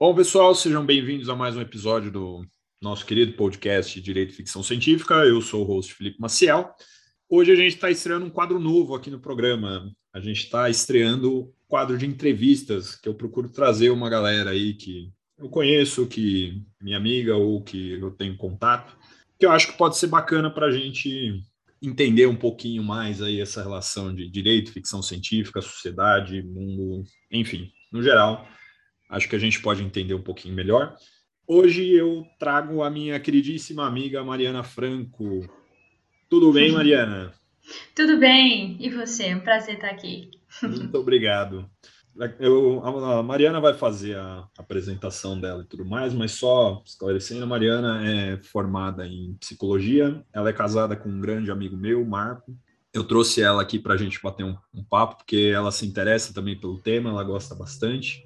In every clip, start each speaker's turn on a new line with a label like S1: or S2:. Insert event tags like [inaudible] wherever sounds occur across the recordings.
S1: Bom, pessoal, sejam bem-vindos a mais um episódio do nosso querido podcast Direito e Ficção Científica. Eu sou o host Felipe Maciel. Hoje a gente está estreando um quadro novo aqui no programa. A gente está estreando um quadro de entrevistas que eu procuro trazer uma galera aí que eu conheço, que minha amiga ou que eu tenho contato, que eu acho que pode ser bacana para a gente entender um pouquinho mais aí essa relação de direito, ficção científica, sociedade, mundo, enfim, no geral acho que a gente pode entender um pouquinho melhor. Hoje eu trago a minha queridíssima amiga Mariana Franco. Tudo bem, [laughs] Mariana?
S2: Tudo bem. E você? É um prazer estar aqui.
S1: Muito obrigado. Eu, a Mariana vai fazer a apresentação dela e tudo mais, mas só esclarecendo, a Mariana é formada em psicologia, ela é casada com um grande amigo meu, Marco. Eu trouxe ela aqui para a gente bater um, um papo, porque ela se interessa também pelo tema, ela gosta bastante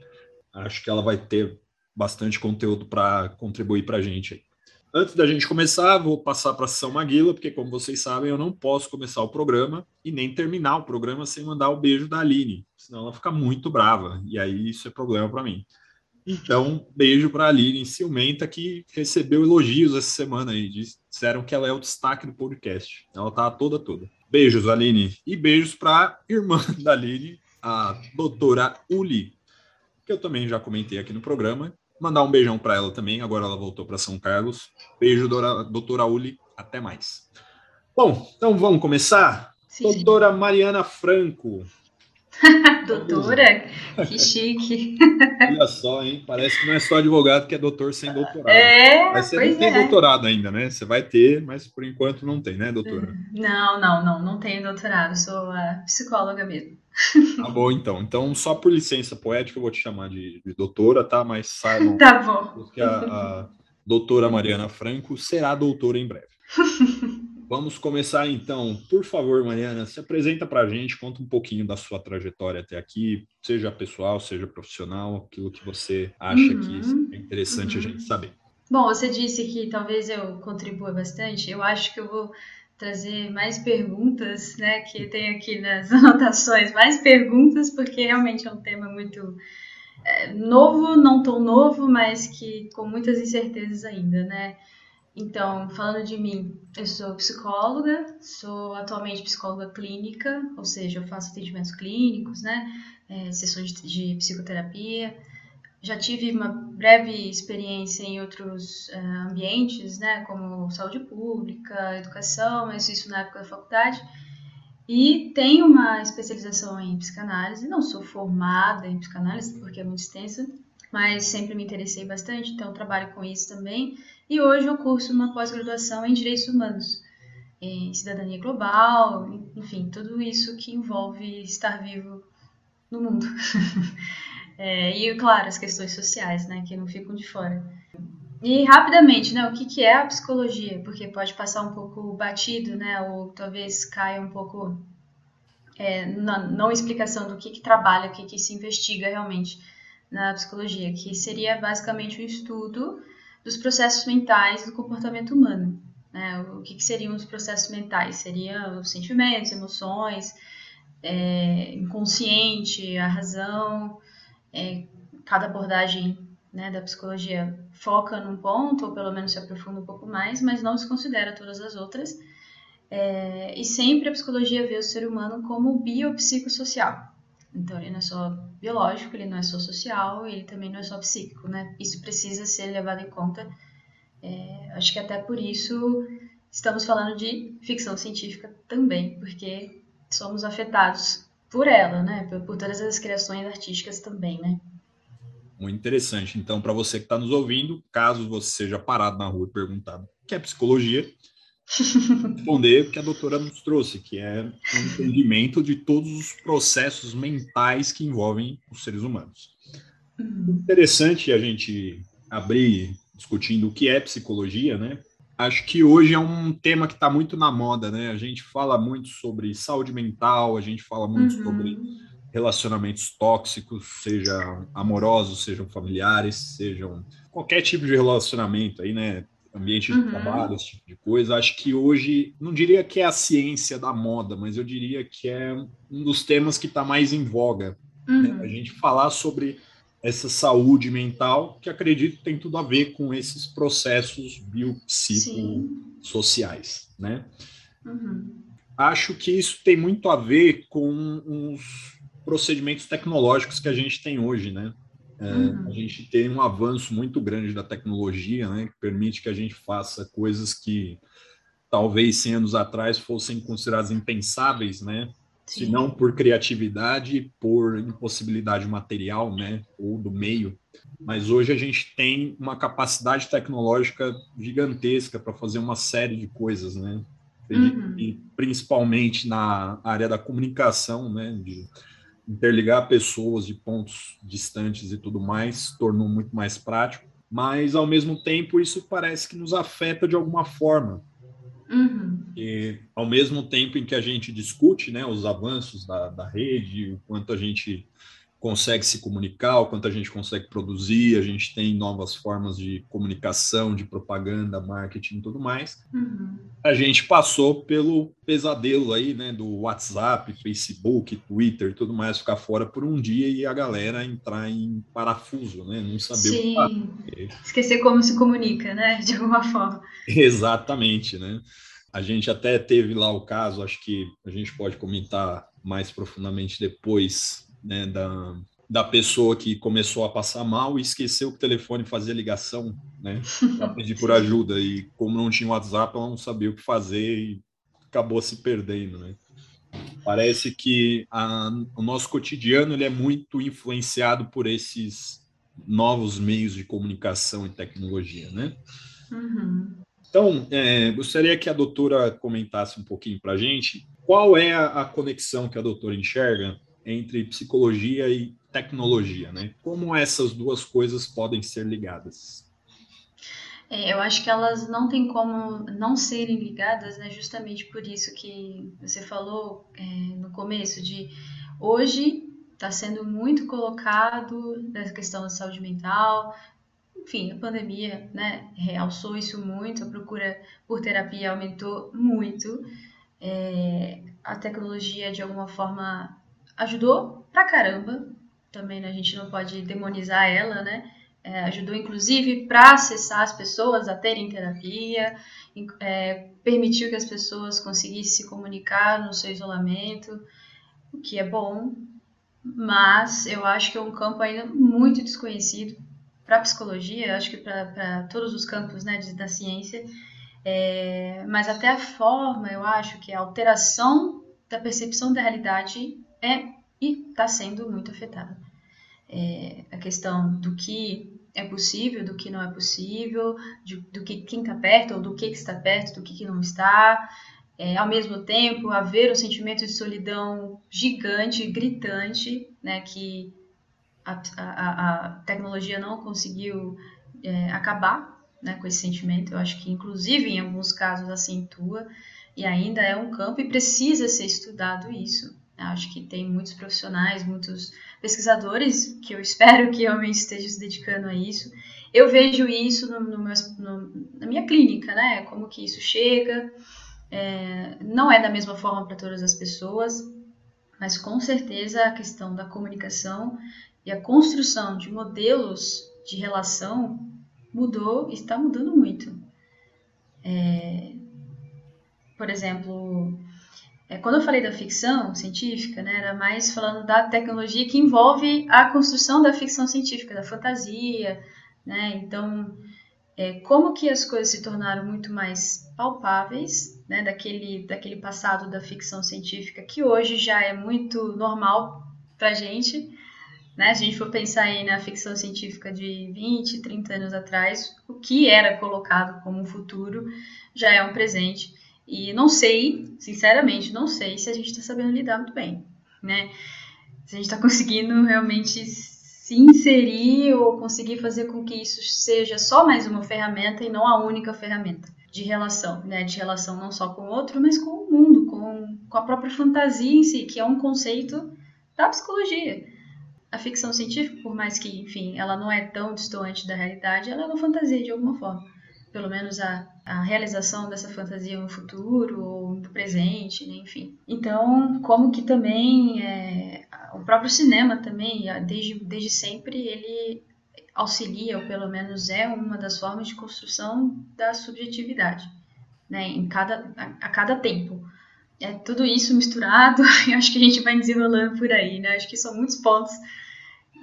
S1: acho que ela vai ter bastante conteúdo para contribuir para a gente. Antes da gente começar, vou passar para a São Maguila, porque, como vocês sabem, eu não posso começar o programa e nem terminar o programa sem mandar o beijo da Aline, senão ela fica muito brava, e aí isso é problema para mim. Então, beijo para a Aline ciumenta, que recebeu elogios essa semana aí, disseram que ela é o destaque do podcast. Ela tá toda, toda. Beijos, Aline. E beijos para a irmã [laughs] da Aline, a doutora Uli, que eu também já comentei aqui no programa. Mandar um beijão para ela também, agora ela voltou para São Carlos. Beijo, doutora Uli, até mais. Bom, então vamos começar? Sim, doutora. Mariana Franco. [laughs]
S2: doutora? que chique. [laughs]
S1: Olha só, hein? Parece que não é só advogado que é doutor sem doutorado. É, mas você não tem é. doutorado ainda, né? Você vai ter, mas por enquanto não tem, né, doutora?
S2: Não, não, não, não tenho doutorado. Sou psicóloga mesmo.
S1: Tá bom, então. Então, só por licença poética, eu vou te chamar de, de doutora, tá? Mas saibam [laughs]
S2: tá bom.
S1: que a, a doutora Mariana Franco será doutora em breve. Vamos começar então. Por favor, Mariana, se apresenta para a gente, conta um pouquinho da sua trajetória até aqui, seja pessoal, seja profissional, aquilo que você acha uhum. que é interessante uhum. a gente saber.
S2: Bom, você disse que talvez eu contribua bastante. Eu acho que eu vou trazer mais perguntas, né, que tem aqui nas [laughs] anotações, mais perguntas, porque realmente é um tema muito é, novo, não tão novo, mas que com muitas incertezas ainda, né. Então, falando de mim, eu sou psicóloga, sou atualmente psicóloga clínica, ou seja, eu faço atendimentos clínicos, né, é, sessões de, de psicoterapia, já tive uma breve experiência em outros uh, ambientes, né, como saúde pública, educação, mas isso na época da faculdade. E tenho uma especialização em psicanálise, não sou formada em psicanálise porque é muito extensa, mas sempre me interessei bastante, então trabalho com isso também. E hoje eu curso uma pós-graduação em Direitos Humanos, em Cidadania Global, enfim, tudo isso que envolve estar vivo no mundo. [laughs] É, e, claro, as questões sociais, né, que não ficam de fora. E rapidamente, né, o que, que é a psicologia? Porque pode passar um pouco batido, né, ou talvez caia um pouco é, na não explicação do que, que trabalha, o que, que se investiga realmente na psicologia, que seria basicamente um estudo dos processos mentais do comportamento humano. Né? O que, que seriam os processos mentais? Seriam os sentimentos, emoções, é, inconsciente, a razão, é, cada abordagem né, da psicologia foca num ponto, ou pelo menos se aprofunda um pouco mais, mas não se considera todas as outras. É, e sempre a psicologia vê o ser humano como biopsicossocial. Então, ele não é só biológico, ele não é só social, ele também não é só psíquico, né? Isso precisa ser levado em conta. É, acho que até por isso estamos falando de ficção científica também, porque somos afetados por ela, né? Por, por todas as criações artísticas também, né?
S1: Muito interessante. Então, para você que está nos ouvindo, caso você seja parado na rua e perguntar o que é psicologia, responder o que a doutora nos trouxe, que é o um entendimento de todos os processos mentais que envolvem os seres humanos. Uhum. Interessante a gente abrir discutindo o que é psicologia, né? Acho que hoje é um tema que está muito na moda, né? A gente fala muito sobre saúde mental, a gente fala muito uhum. sobre relacionamentos tóxicos, sejam amorosos, sejam familiares, sejam qualquer tipo de relacionamento aí, né? Ambiente de uhum. trabalho, esse tipo de coisa. Acho que hoje, não diria que é a ciência da moda, mas eu diria que é um dos temas que está mais em voga. Né? Uhum. Né? A gente falar sobre essa saúde mental, que acredito tem tudo a ver com esses processos biopsicossociais, né? Uhum. Acho que isso tem muito a ver com os procedimentos tecnológicos que a gente tem hoje, né? É, uhum. A gente tem um avanço muito grande da tecnologia, né? Que permite que a gente faça coisas que talvez 100 anos atrás fossem consideradas impensáveis, né? se não por criatividade, por impossibilidade material, né, ou do meio. Mas hoje a gente tem uma capacidade tecnológica gigantesca para fazer uma série de coisas, né? Uhum. E principalmente na área da comunicação, né, de interligar pessoas de pontos distantes e tudo mais, tornou muito mais prático. Mas ao mesmo tempo isso parece que nos afeta de alguma forma, Uhum. E ao mesmo tempo em que a gente discute né, os avanços da, da rede, o quanto a gente consegue se comunicar, o quanto a gente consegue produzir, a gente tem novas formas de comunicação, de propaganda, marketing e tudo mais. Uhum. A gente passou pelo pesadelo aí, né, do WhatsApp, Facebook, Twitter e tudo mais ficar fora por um dia e a galera entrar em parafuso, né, não saber
S2: Sim. o que. Esquecer como se comunica, né, [laughs] de alguma forma.
S1: Exatamente, né. A gente até teve lá o caso, acho que a gente pode comentar mais profundamente depois, né, da, da pessoa que começou a passar mal e esqueceu que o telefone fazia ligação, né, [laughs] para pedir por ajuda e como não tinha WhatsApp, ela não sabia o que fazer e acabou se perdendo, né. Parece que a, o nosso cotidiano ele é muito influenciado por esses novos meios de comunicação e tecnologia, né? Uhum. Então, é, gostaria que a doutora comentasse um pouquinho para a gente qual é a, a conexão que a doutora enxerga entre psicologia e tecnologia, né? Como essas duas coisas podem ser ligadas?
S2: É, eu acho que elas não têm como não serem ligadas, né? Justamente por isso que você falou é, no começo de hoje está sendo muito colocado nessa questão da saúde mental. Enfim, a pandemia, né, realçou isso muito, a procura por terapia aumentou muito. É, a tecnologia, de alguma forma, ajudou pra caramba. Também né, a gente não pode demonizar ela, né? É, ajudou inclusive para acessar as pessoas a terem terapia, é, permitiu que as pessoas conseguissem se comunicar no seu isolamento, o que é bom, mas eu acho que é um campo ainda muito desconhecido para a psicologia, acho que para todos os campos né, da ciência, é, mas até a forma, eu acho que a alteração da percepção da realidade é e está sendo muito afetada. É, a questão do que é possível, do que não é possível, de, do que quem está perto ou do que, que está perto, do que, que não está. É, ao mesmo tempo, haver um sentimento de solidão gigante, gritante, né, que a, a, a tecnologia não conseguiu é, acabar né, com esse sentimento. Eu acho que, inclusive, em alguns casos, acentua e ainda é um campo e precisa ser estudado isso. Acho que tem muitos profissionais, muitos pesquisadores que eu [laughs] espero que realmente estejam se dedicando a isso. Eu vejo isso no, no meu, no, na minha clínica, né? Como que isso chega. É, não é da mesma forma para todas as pessoas, mas com certeza a questão da comunicação e a construção de modelos de relação mudou e está mudando muito. É, por exemplo, é, quando eu falei da ficção científica, né, era mais falando da tecnologia que envolve a construção da ficção científica, da fantasia, né? Então, é, como que as coisas se tornaram muito mais palpáveis, né, daquele, daquele passado da ficção científica que hoje já é muito normal para gente, né? Se a gente for pensar aí na ficção científica de 20, 30 anos atrás, o que era colocado como futuro já é um presente. E não sei, sinceramente, não sei se a gente está sabendo lidar muito bem, né? Se a gente está conseguindo realmente se inserir ou conseguir fazer com que isso seja só mais uma ferramenta e não a única ferramenta de relação, né? De relação não só com o outro, mas com o mundo, com, com a própria fantasia em si, que é um conceito da psicologia. A ficção científica, por mais que, enfim, ela não é tão distante da realidade, ela é uma fantasia de alguma forma. Pelo menos a, a realização dessa fantasia no futuro ou no presente, né? enfim. Então, como que também é, o próprio cinema também, desde, desde sempre, ele auxilia, ou pelo menos é uma das formas de construção da subjetividade, né? Em cada, a, a cada tempo. É tudo isso misturado, [laughs] eu acho que a gente vai desenrolando por aí, né? Acho que são muitos pontos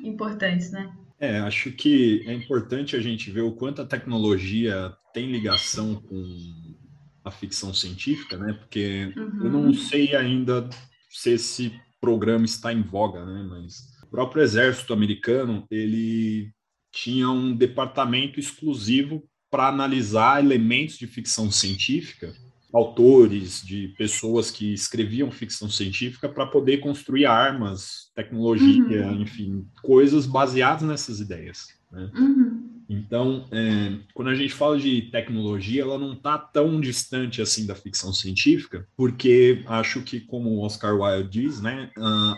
S2: importantes, né?
S1: É, acho que é importante a gente ver o quanto a tecnologia tem ligação com a ficção científica, né? Porque uhum. eu não sei ainda se esse programa está em voga, né? Mas o próprio exército americano, ele tinha um departamento exclusivo para analisar elementos de ficção científica, autores, de pessoas que escreviam ficção científica para poder construir armas, tecnologia, uhum. enfim, coisas baseadas nessas ideias. Né? Uhum. Então, é, quando a gente fala de tecnologia, ela não está tão distante assim da ficção científica, porque acho que, como o Oscar Wilde diz, né,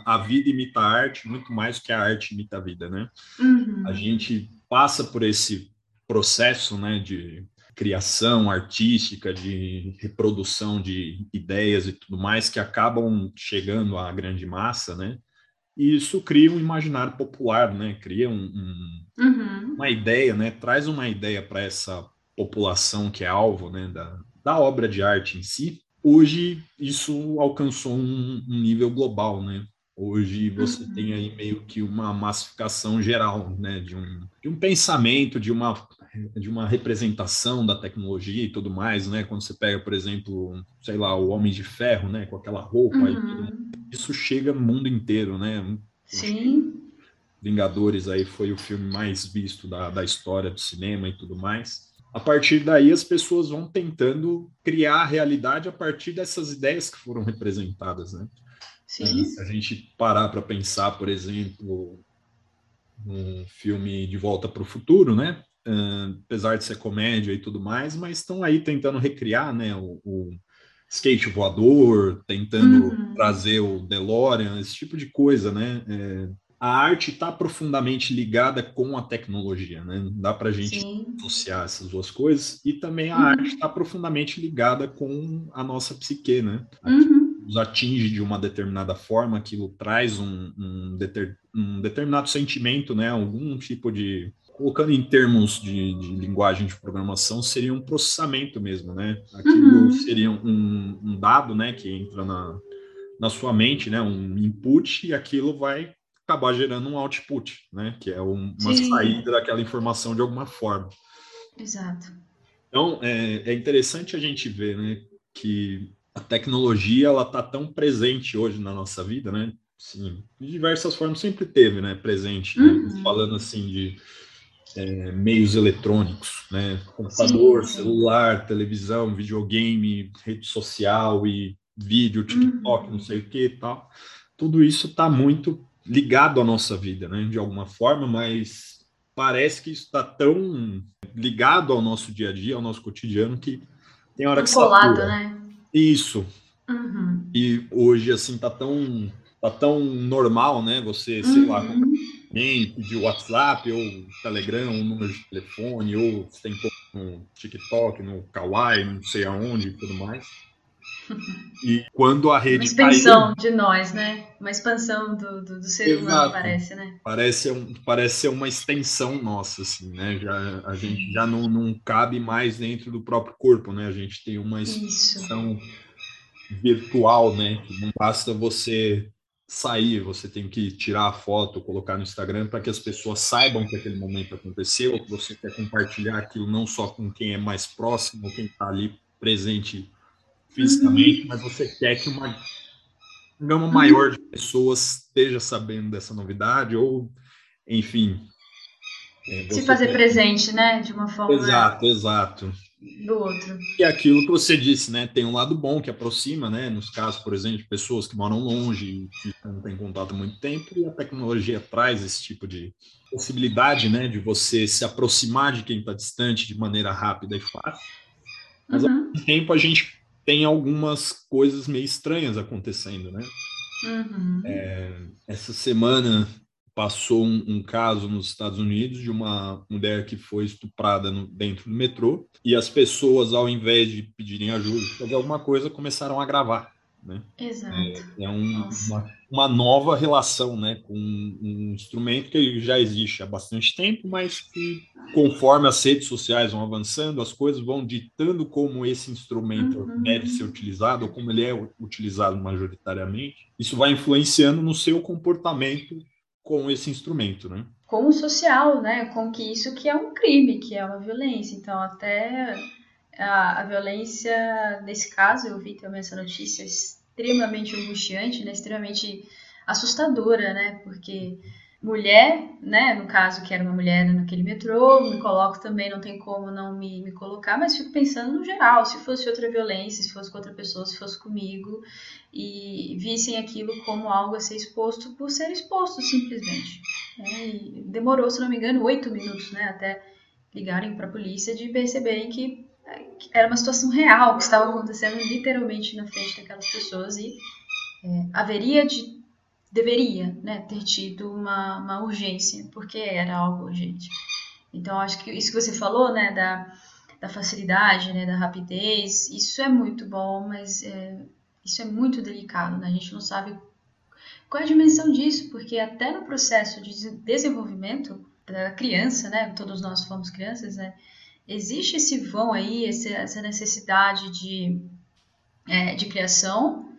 S1: a vida imita a arte muito mais do que a arte imita a vida, né? Uhum. A gente passa por esse processo, né, de criação artística, de reprodução de ideias e tudo mais que acabam chegando à grande massa, né? E isso cria um imaginário popular, né? Cria um, um, uhum. uma ideia, né? Traz uma ideia para essa população que é alvo, né? Da, da obra de arte em si. Hoje isso alcançou um, um nível global, né? Hoje você uhum. tem aí meio que uma massificação geral, né? De um, de um pensamento, de uma de uma representação da tecnologia e tudo mais, né? Quando você pega, por exemplo, sei lá, o Homem de Ferro, né? Com aquela roupa, uhum. isso chega no mundo inteiro, né?
S2: Sim.
S1: Vingadores aí foi o filme mais visto da, da história do cinema e tudo mais. A partir daí, as pessoas vão tentando criar a realidade a partir dessas ideias que foram representadas, né?
S2: Sim. É,
S1: se a gente parar para pensar, por exemplo, um filme De Volta para o Futuro, né? Uh, apesar de ser comédia e tudo mais, mas estão aí tentando recriar, né, o, o skate voador, tentando uhum. trazer o DeLorean, esse tipo de coisa, né? É, a arte está profundamente ligada com a tecnologia, né? Não dá para a gente Sim. associar essas duas coisas. E também a uhum. arte está profundamente ligada com a nossa psique, né? Uhum. Nos atinge de uma determinada forma, aquilo traz um, um, deter, um determinado sentimento, né? Algum tipo de colocando em termos de, de, linguagem de programação, seria um processamento mesmo, né? Aquilo uhum. seria um, um, dado, né, que entra na, na sua mente, né, um input, e aquilo vai acabar gerando um output, né, que é um, uma Sim. saída daquela informação de alguma forma.
S2: Exato.
S1: Então, é, é interessante a gente ver, né, que a tecnologia, ela está tão presente hoje na nossa vida, né, Sim, de diversas formas sempre teve, né, presente, né? uhum. falando assim de é, meios eletrônicos, né? Computador, sim, celular, televisão, videogame, rede social e vídeo, TikTok, uhum. não sei o que e tal. Tudo isso está muito ligado à nossa vida, né? De alguma forma, mas parece que isso está tão ligado ao nosso dia a dia, ao nosso cotidiano, que tem hora que
S2: colado, satura. né?
S1: Isso.
S2: Uhum.
S1: E hoje, assim, tá tão, tá tão normal, né? Você, sei uhum. lá, de WhatsApp ou Telegram, um número de telefone, ou você tem no TikTok, no Kawaii, não sei aonde e tudo mais. [laughs] E quando a rede. Uma
S2: expansão caiu, de nós, né? Uma expansão do, do, do ser exato, humano, parece, né?
S1: Parece, um, parece ser uma extensão nossa, assim, né? Já, a gente já não, não cabe mais dentro do próprio corpo, né? A gente tem uma expansão Isso. virtual, né? Não basta você sair, você tem que tirar a foto, colocar no Instagram para que as pessoas saibam que aquele momento aconteceu, que você quer compartilhar aquilo não só com quem é mais próximo, quem está ali presente fisicamente, uhum. mas você quer que uma gama maior de pessoas esteja sabendo dessa novidade ou, enfim.
S2: É, Se fazer quer... presente, né? De uma forma.
S1: Exato, exato
S2: do outro.
S1: E aquilo que você disse, né? Tem um lado bom que aproxima, né? Nos casos, por exemplo, de pessoas que moram longe, que não têm contato há muito tempo, e a tecnologia traz esse tipo de possibilidade, né? De você se aproximar de quem está distante de maneira rápida e fácil. Mas uhum. ao mesmo tempo a gente tem algumas coisas meio estranhas acontecendo, né?
S2: Uhum.
S1: É, essa semana passou um, um, caso nos Estados Unidos de uma mulher que foi estuprada no, dentro do metrô e as pessoas, ao invés de pedirem ajuda, fazer alguma coisa, começaram a gravar. Né?
S2: Exato.
S1: É, é um, uma, uma, nova relação né, com um, um, instrumento que já existe há bastante tempo, mas que, conforme as redes sociais vão avançando, as coisas vão ditando como esse instrumento uhum. deve ser utilizado, ou como ele é utilizado majoritariamente. Isso vai influenciando no seu comportamento com esse instrumento, né?
S2: Com o social, né? Com que isso que é um crime, que é uma violência. Então, até a, a violência, nesse caso, eu vi também essa notícia extremamente angustiante, né? Extremamente assustadora, né? Porque mulher, né, no caso que era uma mulher naquele metrô, me coloco também, não tem como não me, me colocar, mas fico pensando no geral, se fosse outra violência, se fosse com outra pessoa, se fosse comigo, e vissem aquilo como algo a ser exposto por ser exposto, simplesmente. É, demorou, se não me engano, oito minutos, né, até ligarem para a polícia de perceberem que, é, que, era uma situação real, que estava acontecendo literalmente na frente daquelas pessoas e é, haveria de deveria né, ter tido uma, uma urgência, porque era algo urgente. Então, acho que isso que você falou, né, da, da facilidade, né, da rapidez, isso é muito bom, mas é, isso é muito delicado, né? A gente não sabe qual é a dimensão disso, porque até no processo de desenvolvimento da criança, né, todos nós fomos crianças, né, existe esse vão aí, essa necessidade de, é, de criação,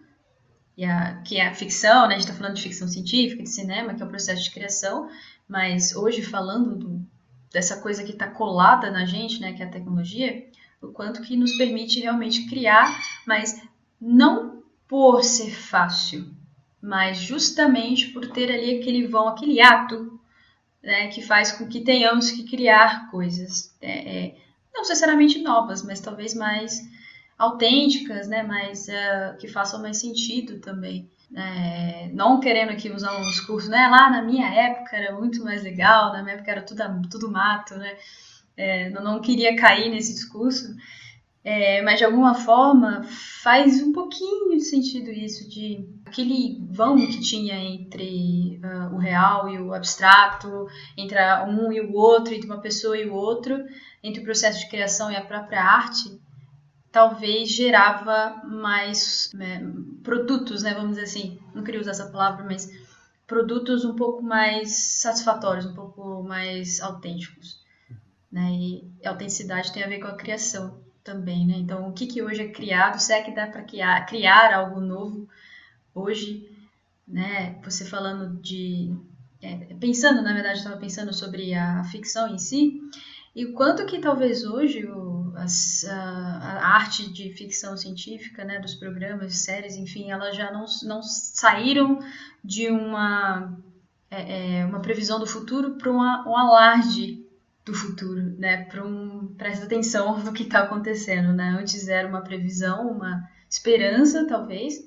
S2: e a, que é a ficção, né? A gente está falando de ficção científica, de cinema, que é o processo de criação, mas hoje falando do, dessa coisa que está colada na gente, né? Que é a tecnologia, o quanto que nos permite realmente criar, mas não por ser fácil, mas justamente por ter ali aquele vão, aquele ato, né? Que faz com que tenhamos que criar coisas, é, é, não necessariamente novas, mas talvez mais autênticas, né, mas uh, que façam mais sentido também. É, não querendo aqui usar um discurso, né, lá na minha época era muito mais legal, na minha época era tudo, tudo mato, né, é, não, não queria cair nesse discurso, é, mas de alguma forma faz um pouquinho de sentido isso, de aquele vão que tinha entre uh, o real e o abstrato, entre um e o outro, entre uma pessoa e o outro, entre o processo de criação e a própria arte, talvez gerava mais né, produtos, né, vamos dizer assim, não queria usar essa palavra, mas produtos um pouco mais satisfatórios, um pouco mais autênticos. Né? E autenticidade tem a ver com a criação também, né? Então, o que, que hoje é criado, se é que dá para criar, criar algo novo hoje, né? Você falando de... É, pensando, na verdade, estava pensando sobre a ficção em si, e o quanto que talvez hoje o, as, a, a, arte de ficção científica, né, dos programas, séries, enfim, elas já não, não saíram de uma, é, é uma previsão do futuro para um alarde do futuro, né, para um presta atenção [laughs] no que está acontecendo, né? Antes era uma previsão, uma esperança, talvez.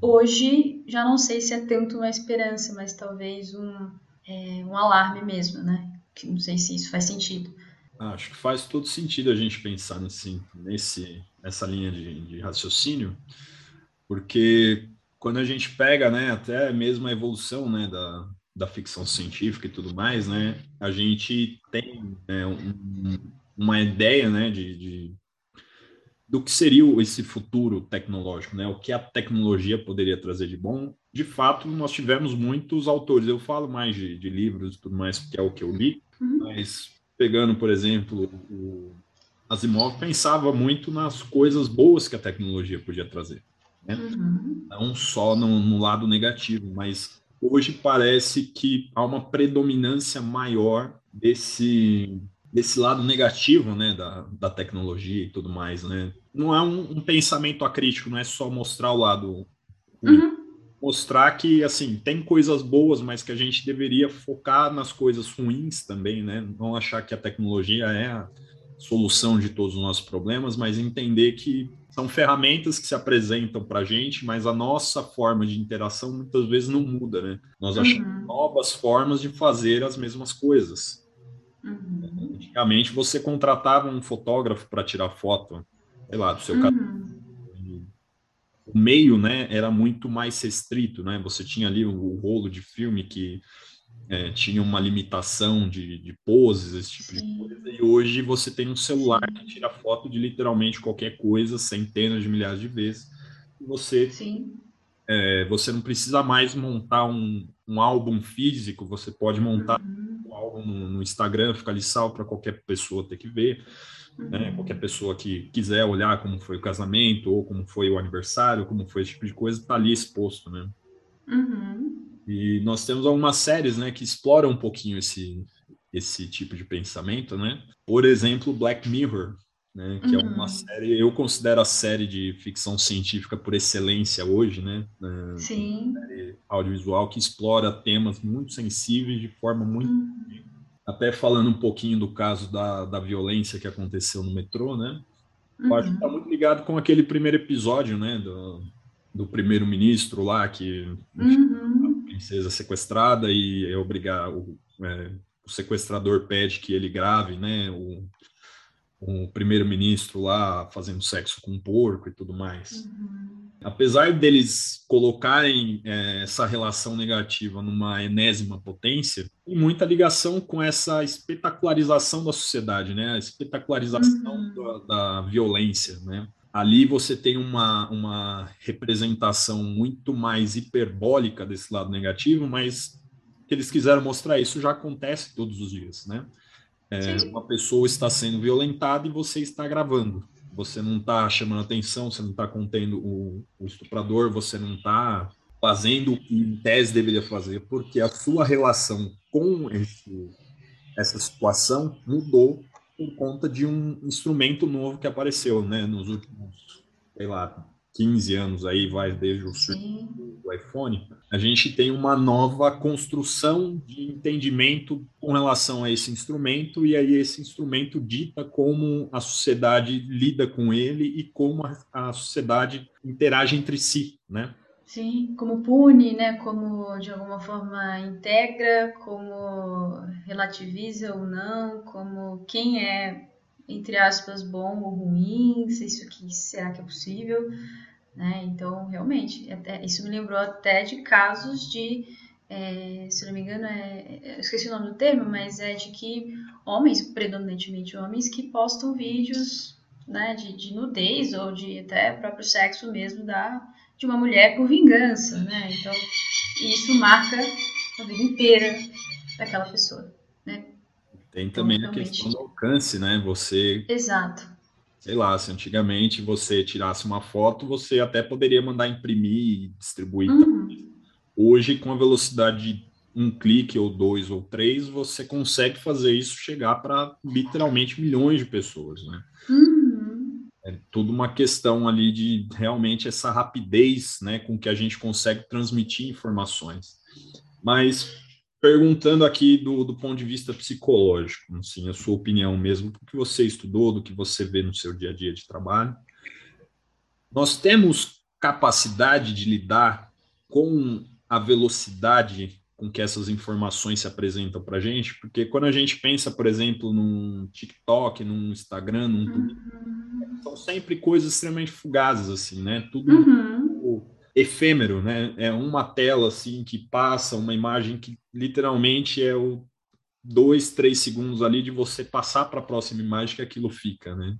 S2: Hoje já não sei se é tanto uma esperança, mas talvez um, é, um alarme mesmo, né? Que não sei se isso faz sentido.
S1: Acho que faz todo sentido a gente pensar nesse, nesse, nessa linha de, de raciocínio, porque quando a gente pega, né, até mesmo a evolução, né, da, da ficção científica e tudo mais, né, a gente tem né, um, uma ideia, né, de, de, do que seria esse futuro tecnológico, né, o que a tecnologia poderia trazer de bom. De fato, nós tivemos muitos autores. Eu falo mais de, de livros e tudo mais, que é o que eu li, uhum. mas pegando, por exemplo, o Asimov pensava muito nas coisas boas que a tecnologia podia trazer. Né? Uhum. Não só no, no, lado negativo, mas hoje parece que há uma predominância maior desse, desse lado negativo né, da, da tecnologia e tudo mais. Né? Não é um, um pensamento acrítico, não é só mostrar o lado ruim. Uhum mostrar que assim tem coisas boas, mas que a gente deveria focar nas coisas ruins também, né? Não achar que a tecnologia é a solução de todos os nossos problemas, mas entender que são ferramentas que se apresentam para a gente, mas a nossa forma de interação muitas vezes não muda, né? Nós achamos uhum. novas formas de fazer as mesmas coisas. Uhum. Antigamente você contratava um fotógrafo para tirar foto, sei lá, do seu uhum o meio, né, era muito mais restrito, né? Você tinha ali o, rolo de filme que é, tinha uma limitação de, de poses, esse tipo Sim. de coisa, e hoje você tem um celular Sim. que tira foto de literalmente qualquer coisa, centenas de milhares de vezes, e você, é, você não precisa mais montar um, um álbum físico, você pode montar uhum. um álbum no, no Instagram, fica ali salvo para qualquer pessoa ter que ver, né? uhum. qualquer pessoa que quiser olhar como foi o casamento, ou como foi o aniversário, como foi esse tipo de coisa, está ali exposto, né? Uhum. E nós temos algumas séries, né, que exploram um pouquinho esse esse tipo de pensamento, né? Por exemplo, Black Mirror, né, que uhum. é uma uhum. série, eu considero a série de ficção científica por excelência hoje, né?
S2: É, Sim.
S1: Série audiovisual que explora temas muito sensíveis de forma muito uhum. Até falando um pouquinho do caso da, da violência que aconteceu no metrô, né? Eu acho que está uhum. muito ligado com aquele primeiro episódio, né? Do, do primeiro-ministro lá, que uhum. a princesa sequestrada e é obrigar o, é, o, sequestrador pede que ele grave, né, o, o primeiro-ministro lá fazendo sexo com um porco e tudo mais. Uhum. Apesar deles colocarem é, essa relação negativa numa enésima potência, tem muita ligação com essa espetacularização da sociedade, né? A espetacularização uhum. da, da violência, né? ali você tem uma, uma representação muito mais hiperbólica desse lado negativo, mas que eles quiseram mostrar isso já acontece todos os dias, né? É, uma pessoa está sendo violentada e você está gravando. Você não está chamando atenção, você não está contendo o, o, estuprador, você não está fazendo o que em tese deveria fazer, porque a sua relação com esse, essa situação mudou por conta de um instrumento novo que apareceu, né, nos últimos, sei lá, 15 anos aí, vai desde o surgimento do iPhone, a gente tem uma nova construção de entendimento com relação a esse instrumento, e aí esse instrumento dita como a sociedade lida com ele e como a, a sociedade interage entre si, né?
S2: Sim, como pune, né? Como de alguma forma integra, como relativiza ou não, como quem é, entre aspas, bom ou ruim, se isso aqui será que é possível, né? Então, realmente, até, isso me lembrou até de casos de, é, se não me engano, é, eu esqueci o nome do termo, mas é de que homens, predominantemente homens, que postam vídeos né, de, de nudez ou de até próprio sexo mesmo da de uma mulher por vingança, né? Então, isso marca a vida inteira daquela pessoa?
S1: Tem então, também então, a questão do alcance, né? Você.
S2: Exato.
S1: Sei lá, se antigamente você tirasse uma foto, você até poderia mandar imprimir e distribuir. Uhum. Hoje, com a velocidade de um clique ou dois ou três, você consegue fazer isso chegar para literalmente milhões de pessoas, né? Uhum. É tudo uma questão ali de realmente essa rapidez né, com que a gente consegue transmitir informações. Mas perguntando aqui do, do ponto de vista psicológico, assim, a sua opinião mesmo, do que você estudou, do que você vê no seu dia a dia de trabalho, nós temos capacidade de lidar com a velocidade com que essas informações se apresentam para a gente, porque quando a gente pensa, por exemplo, num TikTok, num Instagram, num uhum. são sempre coisas extremamente fugazes, assim, né? Tudo uhum. Efêmero, né? É uma tela, assim, que passa, uma imagem que literalmente é o dois, três segundos ali de você passar para a próxima imagem que aquilo fica, né?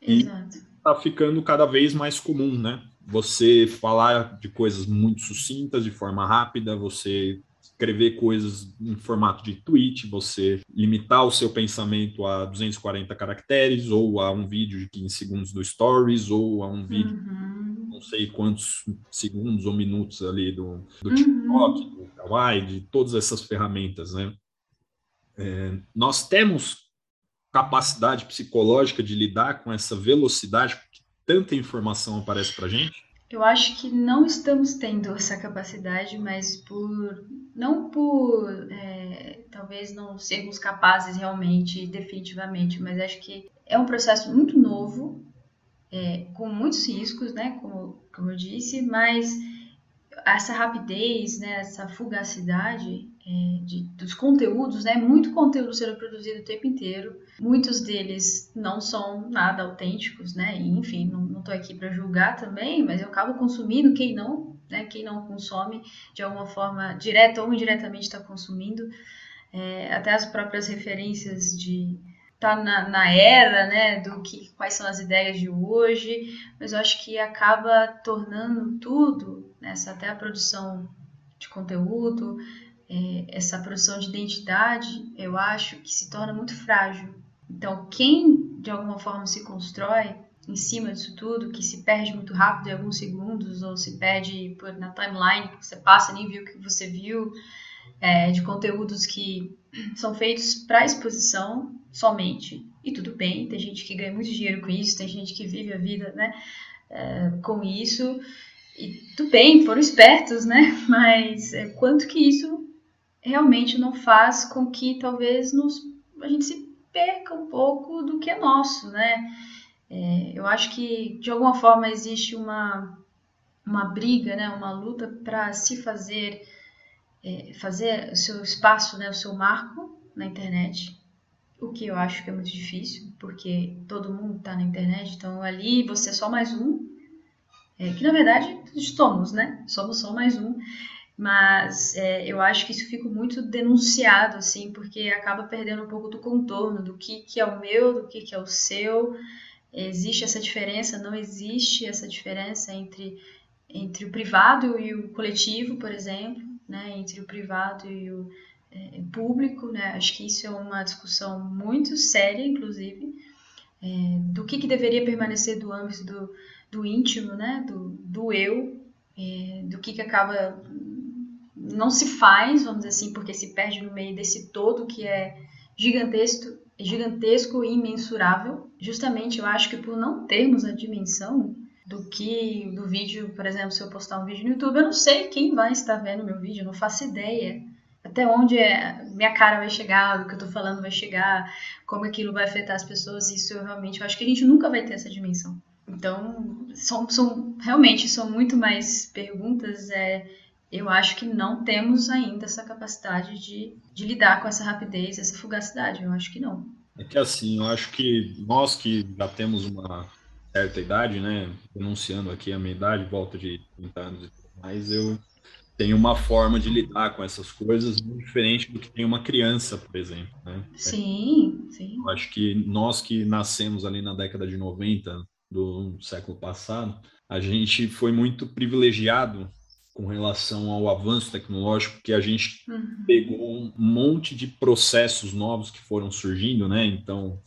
S2: Exato. E
S1: tá ficando cada vez mais comum, né? Você falar de coisas muito sucintas, de forma rápida, você escrever coisas em formato de tweet, você limitar o seu pensamento a 240 caracteres, ou a um vídeo de 15 segundos do Stories, ou a um vídeo uhum. Sei quantos segundos ou minutos ali do, do uhum. TikTok, do Kawaii, de todas essas ferramentas, né? É, nós temos capacidade psicológica de lidar com essa velocidade que tanta informação aparece para gente?
S2: Eu acho que não estamos tendo essa capacidade, mas por não por é, talvez não sermos capazes realmente, definitivamente, mas acho que é um processo muito novo, é, com muitos riscos, né? Como, como eu disse, mas essa rapidez, né, essa fugacidade é, de, dos conteúdos, né, muito conteúdo sendo produzido o tempo inteiro. Muitos deles não são nada autênticos, né, e, enfim, não estou aqui para julgar também, mas eu acabo consumindo quem não, né? Quem não consome, de alguma forma, direta ou indiretamente está consumindo. É, até as próprias referências de tá na, na, era, né, do que quais são as ideias de hoje, mas eu acho que acaba tornando tudo, nessa até a produção de conteúdo, é, essa produção de identidade, eu acho que se torna muito frágil. Então, quem de alguma forma se constrói em cima disso tudo, que se perde muito rápido em alguns segundos, ou se perde por, na timeline, você passa nem viu o que você viu, é, de conteúdos que são feitos para exposição somente, e tudo bem, tem gente que ganha muito dinheiro com isso, tem gente que vive a vida né, é, com isso, e tudo bem, foram espertos, né? [laughs] Mas é, quanto que isso realmente não faz com que talvez nos, a gente se perca um pouco do que é nosso, né? É, eu acho que de alguma forma existe uma, uma briga, né? Uma luta para se fazer é, fazer o seu espaço, né? O seu marco na internet, o que eu acho que é muito difícil, porque todo mundo está na internet, então ali você é só mais um, é, que na verdade somos, né? Somos só mais um. Mas é, eu acho que isso fica muito denunciado, assim, porque acaba perdendo um pouco do contorno do que, que é o meu, do que, que é o seu. Existe essa diferença? Não existe essa diferença entre, entre o privado e o coletivo, por exemplo, né? entre o privado e o é, público. Né? Acho que isso é uma discussão muito séria, inclusive, é, do que, que deveria permanecer do âmbito do, do íntimo, né? do, do eu, é, do que, que acaba não se faz, vamos dizer assim, porque se perde no meio desse todo que é gigantesco, gigantesco e imensurável. Justamente eu acho que por não termos a dimensão do que do vídeo, por exemplo, se eu postar um vídeo no YouTube, eu não sei quem vai estar vendo meu vídeo, eu não faço ideia até onde é, minha cara vai chegar, o que eu tô falando vai chegar, como aquilo vai afetar as pessoas, isso eu realmente eu acho que a gente nunca vai ter essa dimensão. Então, são, são realmente são muito mais perguntas. É, eu acho que não temos ainda essa capacidade de, de lidar com essa rapidez, essa fugacidade. Eu acho que não.
S1: É que assim, eu acho que nós que já temos uma certa idade, né, denunciando aqui a minha idade, volta de 30 anos e tudo mais, eu tenho uma forma de lidar com essas coisas muito diferente do que tem uma criança, por exemplo, né?
S2: Sim, sim.
S1: Eu acho que nós que nascemos ali na década de 90, do século passado, a gente foi muito privilegiado com relação ao avanço tecnológico, que a gente uhum. pegou um monte de processos novos que foram surgindo, né? Então,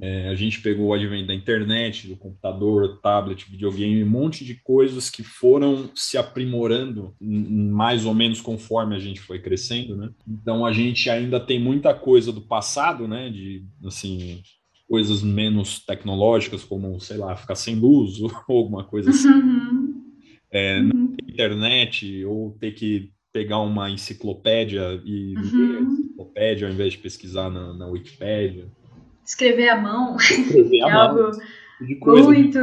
S1: é, a gente pegou o advento da internet, do computador, tablet, videogame, um monte de coisas que foram se aprimorando mais ou menos conforme a gente foi crescendo, né? Então, a gente ainda tem muita coisa do passado, né? De, assim, coisas menos tecnológicas, como, sei lá, ficar sem luz [laughs] ou alguma coisa assim. Uhum. É, uhum. internet, ou ter que pegar uma enciclopédia e uhum. ler a enciclopédia ao invés de pesquisar na, na Wikipédia.
S2: Escrever à mão, Escrever [laughs] à é algo muito.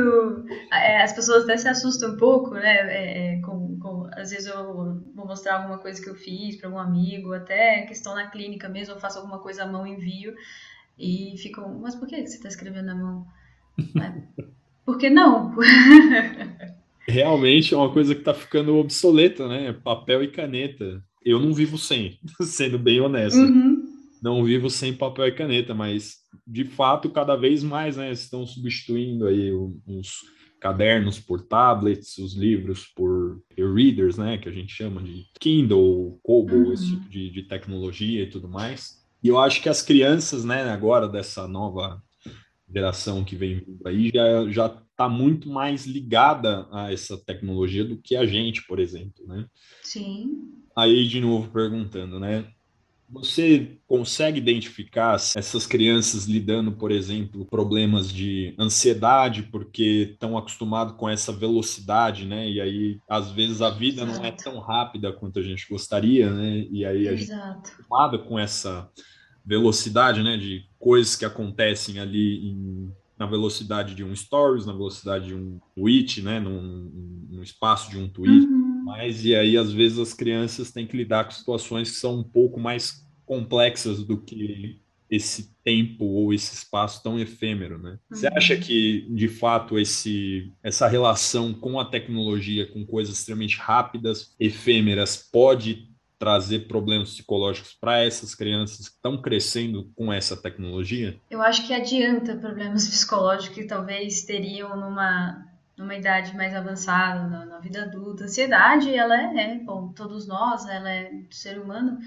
S2: É, as pessoas até se assustam um pouco, né? É, é, com, com, às vezes eu vou mostrar alguma coisa que eu fiz para algum amigo, até questão na clínica mesmo, eu faço alguma coisa à mão e envio. E ficam, mas por que você está escrevendo na mão? [laughs] por que não? [laughs]
S1: Realmente é uma coisa que está ficando obsoleta, né? Papel e caneta. Eu não vivo sem, sendo bem honesto. Uhum. Não vivo sem papel e caneta, mas de fato, cada vez mais né, estão substituindo aí os cadernos por tablets, os livros por e-readers, né? Que a gente chama de Kindle, Kobo, uhum. esse tipo de, de tecnologia e tudo mais. E eu acho que as crianças, né, agora dessa nova geração que vem aí, já, já tá muito mais ligada a essa tecnologia do que a gente, por exemplo, né?
S2: Sim.
S1: Aí, de novo, perguntando, né? Você consegue identificar essas crianças lidando, por exemplo, problemas de ansiedade porque estão acostumados com essa velocidade, né? E aí, às vezes, a vida Exato. não é tão rápida quanto a gente gostaria, né? E aí a Exato. gente está acostumado com essa velocidade, né, de coisas que acontecem ali em, na velocidade de um stories, na velocidade de um tweet, né, num, num espaço de um tweet. Uhum. Mas e aí às vezes as crianças têm que lidar com situações que são um pouco mais complexas do que esse tempo ou esse espaço tão efêmero, né? Uhum. Você acha que, de fato, esse, essa relação com a tecnologia, com coisas extremamente rápidas, efêmeras, pode trazer problemas psicológicos para essas crianças que estão crescendo com essa tecnologia?
S2: Eu acho que adianta problemas psicológicos que talvez teriam numa numa idade mais avançada, na, na vida adulta. A ansiedade, ela é, é, bom, todos nós, ela é do ser humano,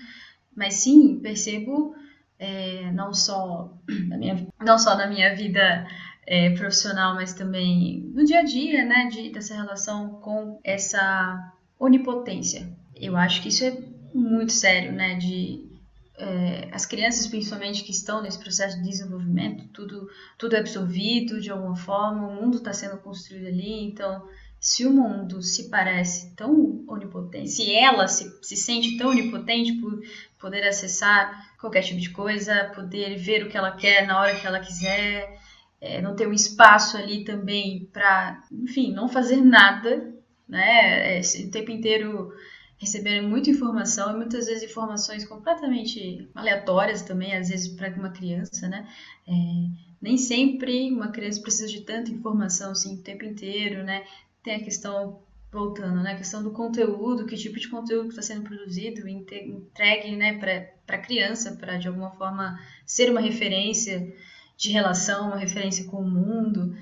S2: mas sim, percebo é, não só na minha, não só na minha vida é, profissional, mas também no dia a dia, né, de, dessa relação com essa onipotência. Eu acho que isso é muito sério, né, de é, as crianças principalmente que estão nesse processo de desenvolvimento, tudo tudo é absorvido de alguma forma, o mundo está sendo construído ali, então se o mundo se parece tão onipotente, se ela se, se sente tão onipotente por poder acessar qualquer tipo de coisa, poder ver o que ela quer na hora que ela quiser, é, não ter um espaço ali também para, enfim, não fazer nada, né? É, o tempo inteiro receber muita informação e muitas vezes informações completamente aleatórias também, às vezes para uma criança, né? É, nem sempre uma criança precisa de tanta informação assim o tempo inteiro, né? tem a questão, voltando, né, a questão do conteúdo, que tipo de conteúdo está sendo produzido, entregue né, para a criança, para de alguma forma ser uma referência de relação, uma referência com o mundo.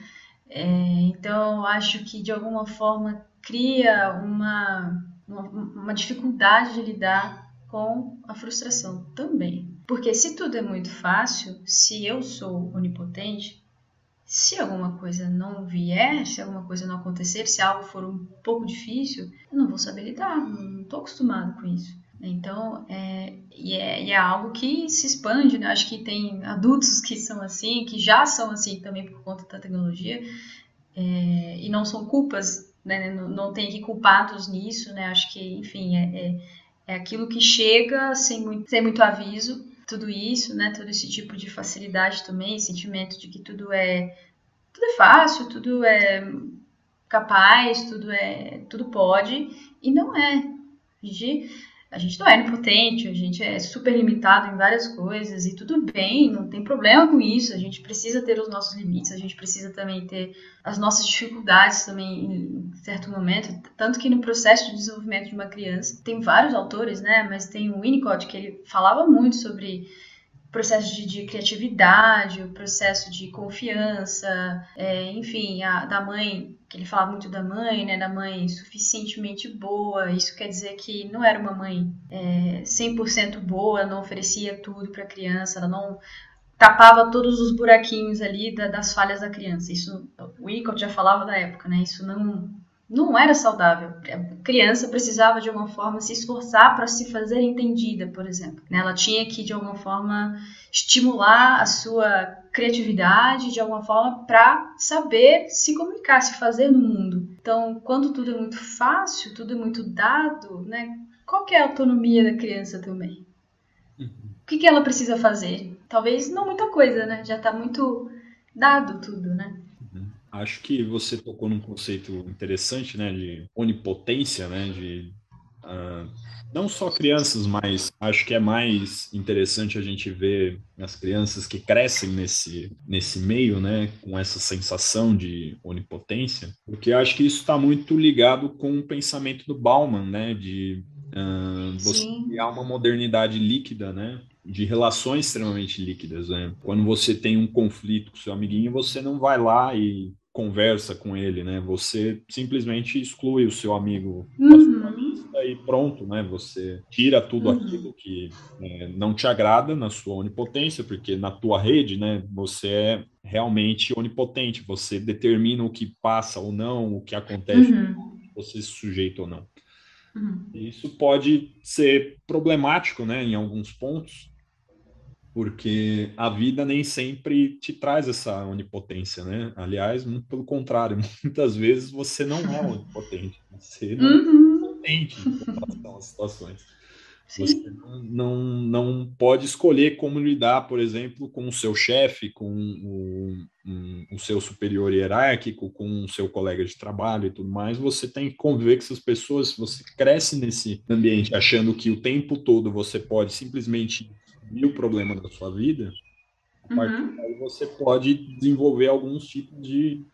S2: É, então, acho que de alguma forma cria uma, uma, uma dificuldade de lidar com a frustração também. Porque se tudo é muito fácil, se eu sou onipotente, se alguma coisa não vier, se alguma coisa não acontecer, se algo for um pouco difícil, eu não vou saber lidar, não estou acostumado com isso. Então, é, e é, e é, algo que se expande, né? Acho que tem adultos que são assim, que já são assim também por conta da tecnologia, é, e não são culpas, né? Não, não tem que culpados nisso, né? Acho que, enfim, é, é, é aquilo que chega sem muito, sem muito aviso, tudo isso, né? Todo esse tipo de facilidade também, sentimento de que tudo é tudo é fácil, tudo é capaz, tudo é tudo pode e não é. Gente, a gente não é impotente, a gente é super limitado em várias coisas e tudo bem, não tem problema com isso. A gente precisa ter os nossos limites, a gente precisa também ter as nossas dificuldades também em certo momento. Tanto que no processo de desenvolvimento de uma criança, tem vários autores, né? Mas tem o Winnicott que ele falava muito sobre processo de, de, criatividade, o processo de confiança, é, enfim, a, da mãe, que ele falava muito da mãe, né, da mãe suficientemente boa, isso quer dizer que não era uma mãe é, 100% boa, não oferecia tudo para a criança, ela não tapava todos os buraquinhos ali da, das falhas da criança. Isso, o Winnicott já falava da época, né, isso não não era saudável. A criança precisava de alguma forma se esforçar para se fazer entendida, por exemplo. Né? Ela tinha que de alguma forma estimular a sua criatividade de alguma forma para saber se comunicar, se fazer no mundo. Então, quando tudo é muito fácil, tudo é muito dado, né? Qual é a autonomia da criança também? Uhum. O que, que ela precisa fazer? Talvez não muita coisa, né? Já está muito dado tudo, né?
S1: Acho que você tocou num conceito interessante, né, de onipotência, né, de uh, não só crianças, mas acho que é mais interessante a gente ver as crianças que crescem nesse, nesse meio, né, com essa sensação de onipotência, porque acho que isso está muito ligado com o pensamento do Bauman, né, de uh, você Sim. criar uma modernidade líquida, né, de relações extremamente líquidas, né? Quando você tem um conflito com seu amiguinho, você não vai lá e conversa com ele, né? Você simplesmente exclui o seu amigo uhum. e pronto, né? Você tira tudo uhum. aquilo que é, não te agrada na sua onipotência, porque na tua rede, né? Você é realmente onipotente. Você determina o que passa ou não, o que acontece, uhum. você se sujeita ou não. Uhum. Isso pode ser problemático, né? Em alguns pontos, porque a vida nem sempre te traz essa onipotência, né? Aliás, muito pelo contrário, [laughs] muitas vezes você não é onipotente, você não é uhum. é potente em relação às situações. Sim. Você não, não pode escolher como lidar, por exemplo, com o seu chefe, com o, um, o seu superior hierárquico, com o seu colega de trabalho e tudo mais. Você tem que conviver com essas pessoas. Você cresce nesse ambiente achando que o tempo todo você pode simplesmente o problema da sua vida, A partir uhum. daí você pode desenvolver alguns tipos de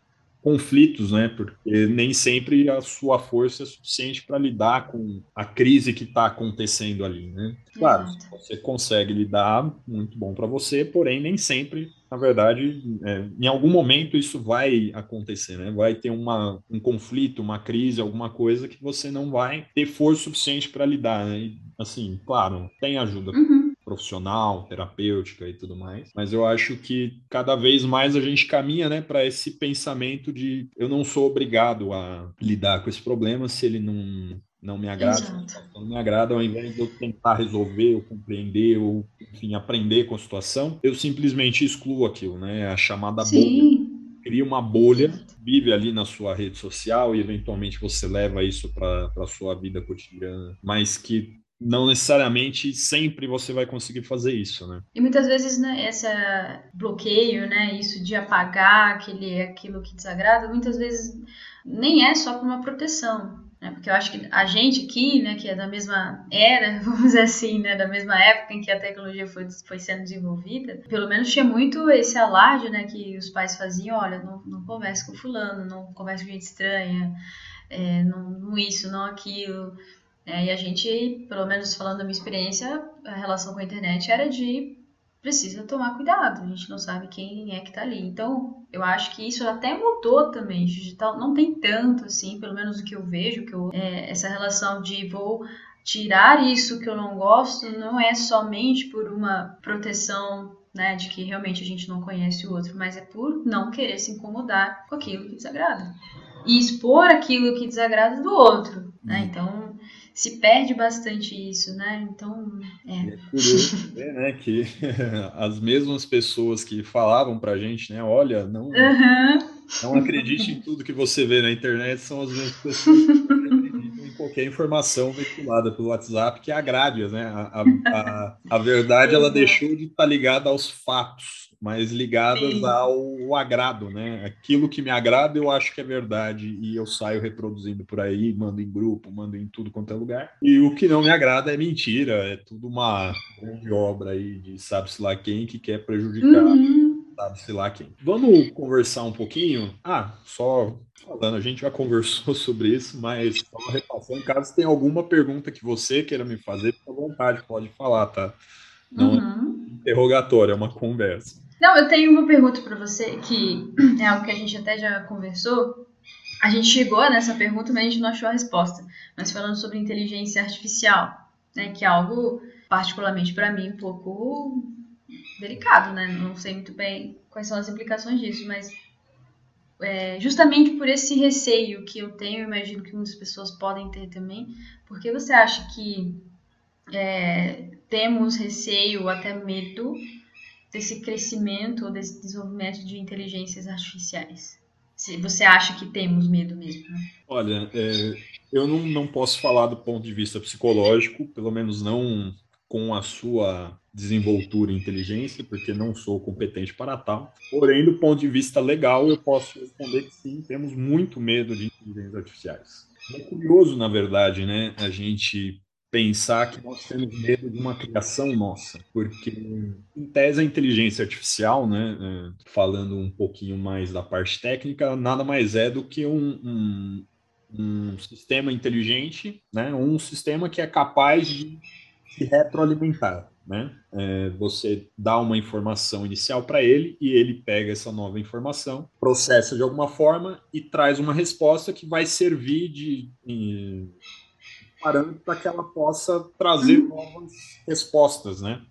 S1: conflitos, né? Porque nem sempre a sua força é suficiente para lidar com a crise que está acontecendo ali, né? Claro, você consegue lidar, muito bom para você, porém nem sempre, na verdade, é, em algum momento isso vai acontecer, né? Vai ter uma, um conflito, uma crise, alguma coisa que você não vai ter força suficiente para lidar, né? E, assim, claro, tem ajuda. Uhum profissional, terapêutica e tudo mais. Mas eu acho que cada vez mais a gente caminha, né, para esse pensamento de eu não sou obrigado a lidar com esse problema se ele não não me agrada, não me agrada, ao invés de eu tentar resolver, ou compreender, ou enfim, aprender com a situação, eu simplesmente excluo aquilo, né? A chamada Sim. bolha cria uma bolha, vive ali na sua rede social e eventualmente você leva isso para a sua vida cotidiana, mas que não necessariamente sempre você vai conseguir fazer isso, né?
S2: E muitas vezes, né, esse bloqueio, né, isso de apagar aquele, aquilo que desagrada, muitas vezes nem é só por uma proteção, né? Porque eu acho que a gente aqui, né, que é da mesma era, [laughs] vamos dizer assim, né, da mesma época em que a tecnologia foi, foi sendo desenvolvida, pelo menos tinha muito esse alarde, né, que os pais faziam, olha, não, não converse com fulano, não converse com gente estranha, é, não, não isso, não aquilo, é, e a gente, pelo menos falando da minha experiência, a relação com a internet era de precisa tomar cuidado, a gente não sabe quem é que tá ali. Então, eu acho que isso até mudou também. Digital não tem tanto assim, pelo menos o que eu vejo, que eu, é, essa relação de vou tirar isso que eu não gosto não é somente por uma proteção né, de que realmente a gente não conhece o outro, mas é por não querer se incomodar com aquilo que desagrada e expor aquilo que desagrada do outro, né? Uhum. Então se perde bastante isso, né? Então, é. é
S1: curioso ver, né, que [laughs] as mesmas pessoas que falavam pra gente, né, olha, não, uhum. não acredite em tudo que você vê na internet, são as mesmas pessoas qualquer informação veiculada pelo WhatsApp que agrade, né? A, a, a, verdade, ela [laughs] deixou de estar tá ligada aos fatos mas ligadas Sim. ao agrado, né? Aquilo que me agrada eu acho que é verdade e eu saio reproduzindo por aí, mando em grupo, mando em tudo quanto é lugar. E o que não me agrada é mentira, é tudo uma grande obra aí de sabe-se lá quem que quer prejudicar. Uhum. Sabe-se lá quem. Vamos conversar um pouquinho? Ah, só falando, a gente já [laughs] conversou sobre isso, mas só repassando, caso tenha alguma pergunta que você queira me fazer, fica à vontade, pode falar, tá? Não é uhum. é interrogatório, é uma conversa.
S2: Não, eu tenho uma pergunta para você que [clears throat] é algo que a gente até já conversou. A gente chegou nessa pergunta, mas a gente não achou a resposta. Mas falando sobre inteligência artificial, né, que é algo particularmente para mim um pouco delicado, né? Não sei muito bem quais são as implicações disso, mas é, justamente por esse receio que eu tenho, imagino que muitas pessoas podem ter também. Por que você acha que é, temos receio, até medo desse crescimento ou desse desenvolvimento de inteligências artificiais? Se você acha que temos medo mesmo? Né?
S1: Olha, é, eu não, não posso falar do ponto de vista psicológico, pelo menos não com a sua desenvoltura e inteligência, porque não sou competente para tal. Porém, do ponto de vista legal, eu posso responder que sim, temos muito medo de inteligências artificiais. É curioso, na verdade, né, a gente pensar que nós temos medo de uma criação nossa, porque em tese a inteligência artificial, né, é, falando um pouquinho mais da parte técnica, nada mais é do que um, um, um sistema inteligente, né, um sistema que é capaz de se retroalimentar. Né? É, você dá uma informação inicial para ele e ele pega essa nova informação, processa de alguma forma e traz uma resposta que vai servir de, parâmetro para que ela possa trazer uhum. novas respostas, né?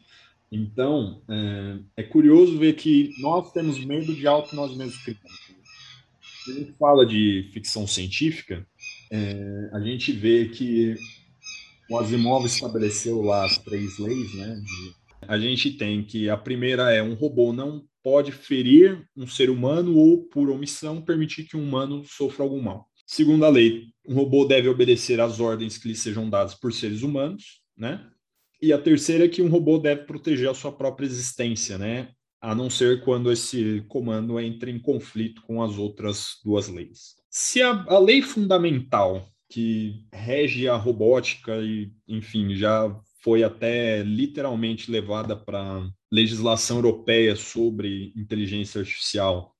S1: Então, é, é, curioso ver que nós temos medo de algo que nós mesmos criamos. Quando a gente fala de ficção científica, é, a gente vê que o Asimov estabeleceu lá as três leis, né? De, a gente tem que a primeira é um robô não pode ferir um ser humano ou, por omissão, permitir que um humano sofra algum mal. Segunda lei, um robô deve obedecer às ordens que lhe sejam dadas por seres humanos, né? E a terceira é que um robô deve proteger a sua própria existência, né? A não ser quando esse comando entra em conflito com as outras duas leis. Se a, a lei fundamental que rege a robótica e, enfim, já foi até literalmente levada para legislação europeia sobre inteligência artificial,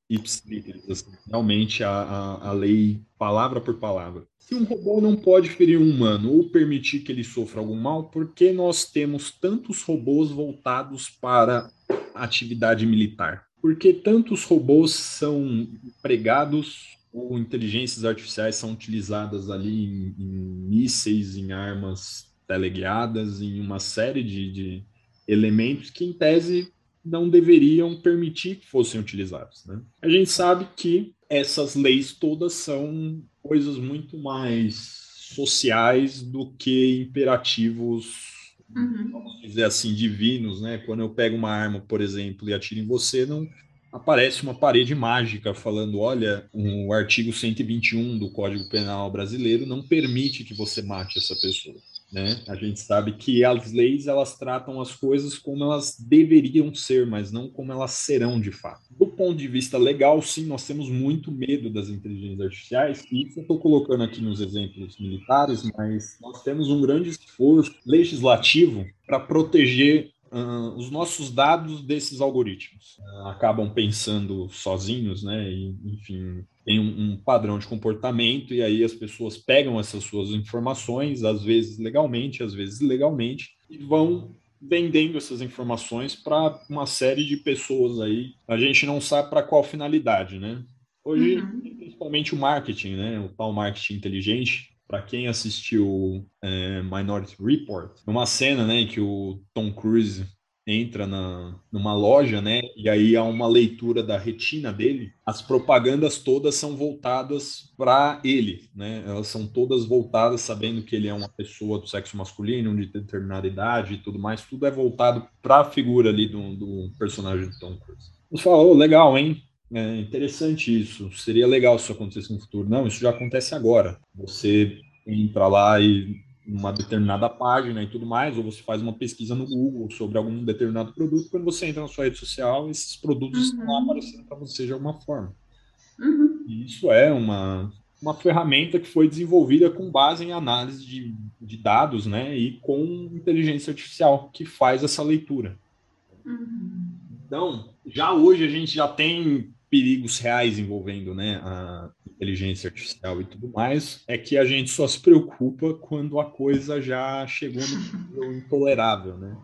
S1: assim, realmente a, a, a lei palavra por palavra. Se um robô não pode ferir um humano ou permitir que ele sofra algum mal, por que nós temos tantos robôs voltados para atividade militar? Por que tantos robôs são empregados ou inteligências artificiais são utilizadas ali em, em mísseis, em armas teleguiadas, em uma série de, de elementos que, em tese, não deveriam permitir que fossem utilizados. Né? A gente sabe que essas leis todas são coisas muito mais sociais do que imperativos, uhum. vamos dizer assim, divinos, né? Quando eu pego uma arma, por exemplo, e atiro em você, não aparece uma parede mágica falando: olha, o artigo 121 do Código Penal brasileiro não permite que você mate essa pessoa. Né? A gente sabe que as leis elas tratam as coisas como elas deveriam ser, mas não como elas serão de fato. Do ponto de vista legal, sim, nós temos muito medo das inteligências artificiais, e isso eu estou colocando aqui nos exemplos militares, mas nós temos um grande esforço legislativo para proteger uh, os nossos dados desses algoritmos. Uh, acabam pensando sozinhos, né? E, enfim, tem um, um, padrão de comportamento, e aí as pessoas pegam essas suas informações, às vezes legalmente, às vezes ilegalmente, e vão vendendo essas informações para uma série de pessoas aí. A gente não sabe para qual finalidade, né? Hoje, uhum. principalmente o marketing, né? O tal marketing inteligente, para quem assistiu é, Minority Report, uma cena, né, que o Tom Cruise entra na, numa loja, né, e aí há uma leitura da retina dele. As propagandas todas são voltadas para ele, né? Elas são todas voltadas sabendo que ele é uma pessoa do sexo masculino, de determinada idade e tudo mais. Tudo é voltado para a figura ali do, do personagem do Tom Cruise. Você fala, oh, legal, hein? É interessante isso. Seria legal se isso acontecesse no futuro. Não, isso já acontece agora. Você entra lá e uma determinada página e tudo mais, ou você faz uma pesquisa no Google sobre algum determinado produto, quando você entra na sua rede social, esses produtos uhum. estão lá aparecendo para você de alguma forma. Uhum. E isso é uma, uma ferramenta que foi desenvolvida com base em análise de, de dados, né, e com inteligência artificial que faz essa leitura. Uhum. Então, já hoje a gente já tem perigos reais envolvendo né, a inteligência artificial e tudo mais, é que a gente só se preocupa quando a coisa já chegou no nível [laughs] intolerável, né?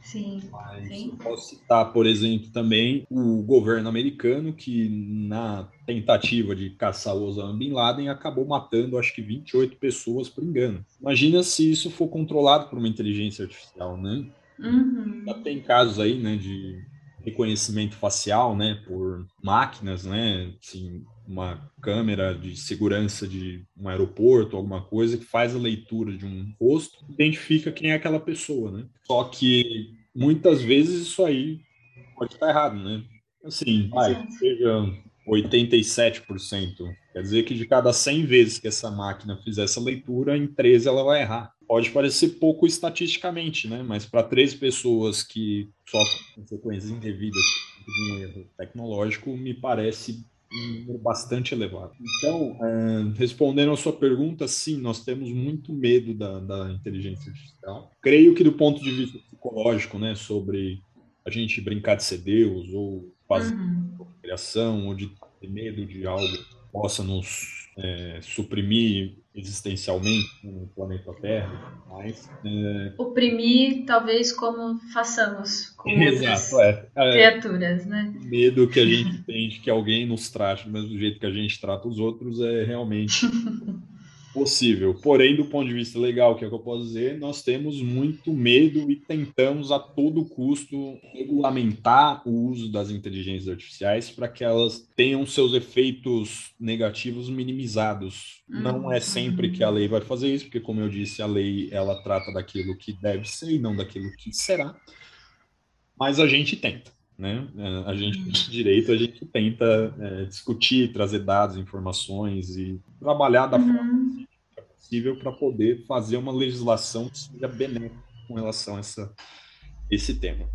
S2: Sim,
S1: Mas
S2: sim.
S1: posso citar, por exemplo, também o governo americano, que na tentativa de caçar o Osama Bin Laden acabou matando, acho que 28 pessoas por engano. Imagina se isso for controlado por uma inteligência artificial, né? Uhum. Já tem casos aí, né, de reconhecimento facial, né, por máquinas, né, assim, uma câmera de segurança de um aeroporto, alguma coisa que faz a leitura de um rosto, identifica quem é aquela pessoa, né? Só que muitas vezes isso aí pode estar errado, né? Assim, vai, seja 87%. Quer dizer que de cada 100 vezes que essa máquina fizer essa leitura, em 13 ela vai errar. Pode parecer pouco estatisticamente, né? Mas para três pessoas que sofrem consequências indevidas de um erro tecnológico, me parece um número bastante elevado. Então, é, respondendo a sua pergunta, sim, nós temos muito medo da, da inteligência artificial. Creio que do ponto de vista psicológico, né, sobre a gente brincar de ser Deus ou fazer uhum. criação ou de ter medo de algo que possa nos é, suprimir existencialmente no planeta Terra, mas é...
S2: oprimir talvez como façamos com [laughs]
S1: Exato, é.
S2: é. criaturas, né?
S1: Medo que a gente [laughs] tem de que alguém nos trate do mesmo jeito que a gente trata os outros é realmente [laughs] possível. Porém, do ponto de vista legal, que é o que eu posso dizer, nós temos muito medo e tentamos a todo custo regulamentar o uso das inteligências artificiais para que elas tenham seus efeitos negativos minimizados. Uhum. Não é sempre que a lei vai fazer isso, porque como eu disse, a lei ela trata daquilo que deve ser e não daquilo que será. Mas a gente tenta. Né? É, a gente, uhum. direito, a gente tenta é, discutir, trazer dados, informações e trabalhar da uhum. forma possível para poder fazer uma legislação que seja benéfica com relação a essa, esse tema.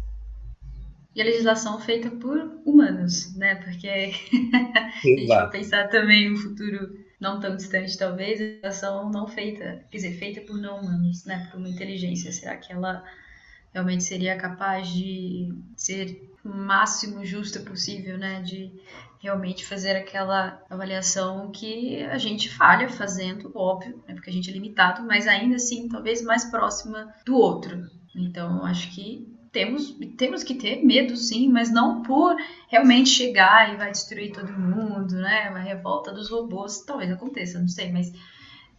S2: E a legislação feita por humanos, né? Porque [laughs] a gente vai pensar também um futuro não tão distante, talvez, a legislação não feita, quer dizer, feita por não humanos, né? Por uma inteligência. Será que ela realmente seria capaz de ser o máximo justa possível, né? De realmente fazer aquela avaliação que a gente falha fazendo, óbvio, né? porque a gente é limitado, mas ainda assim talvez mais próxima do outro. Então, acho que temos, temos que ter medo, sim, mas não por realmente chegar e vai destruir todo mundo, né? Uma revolta dos robôs, talvez aconteça, não sei, mas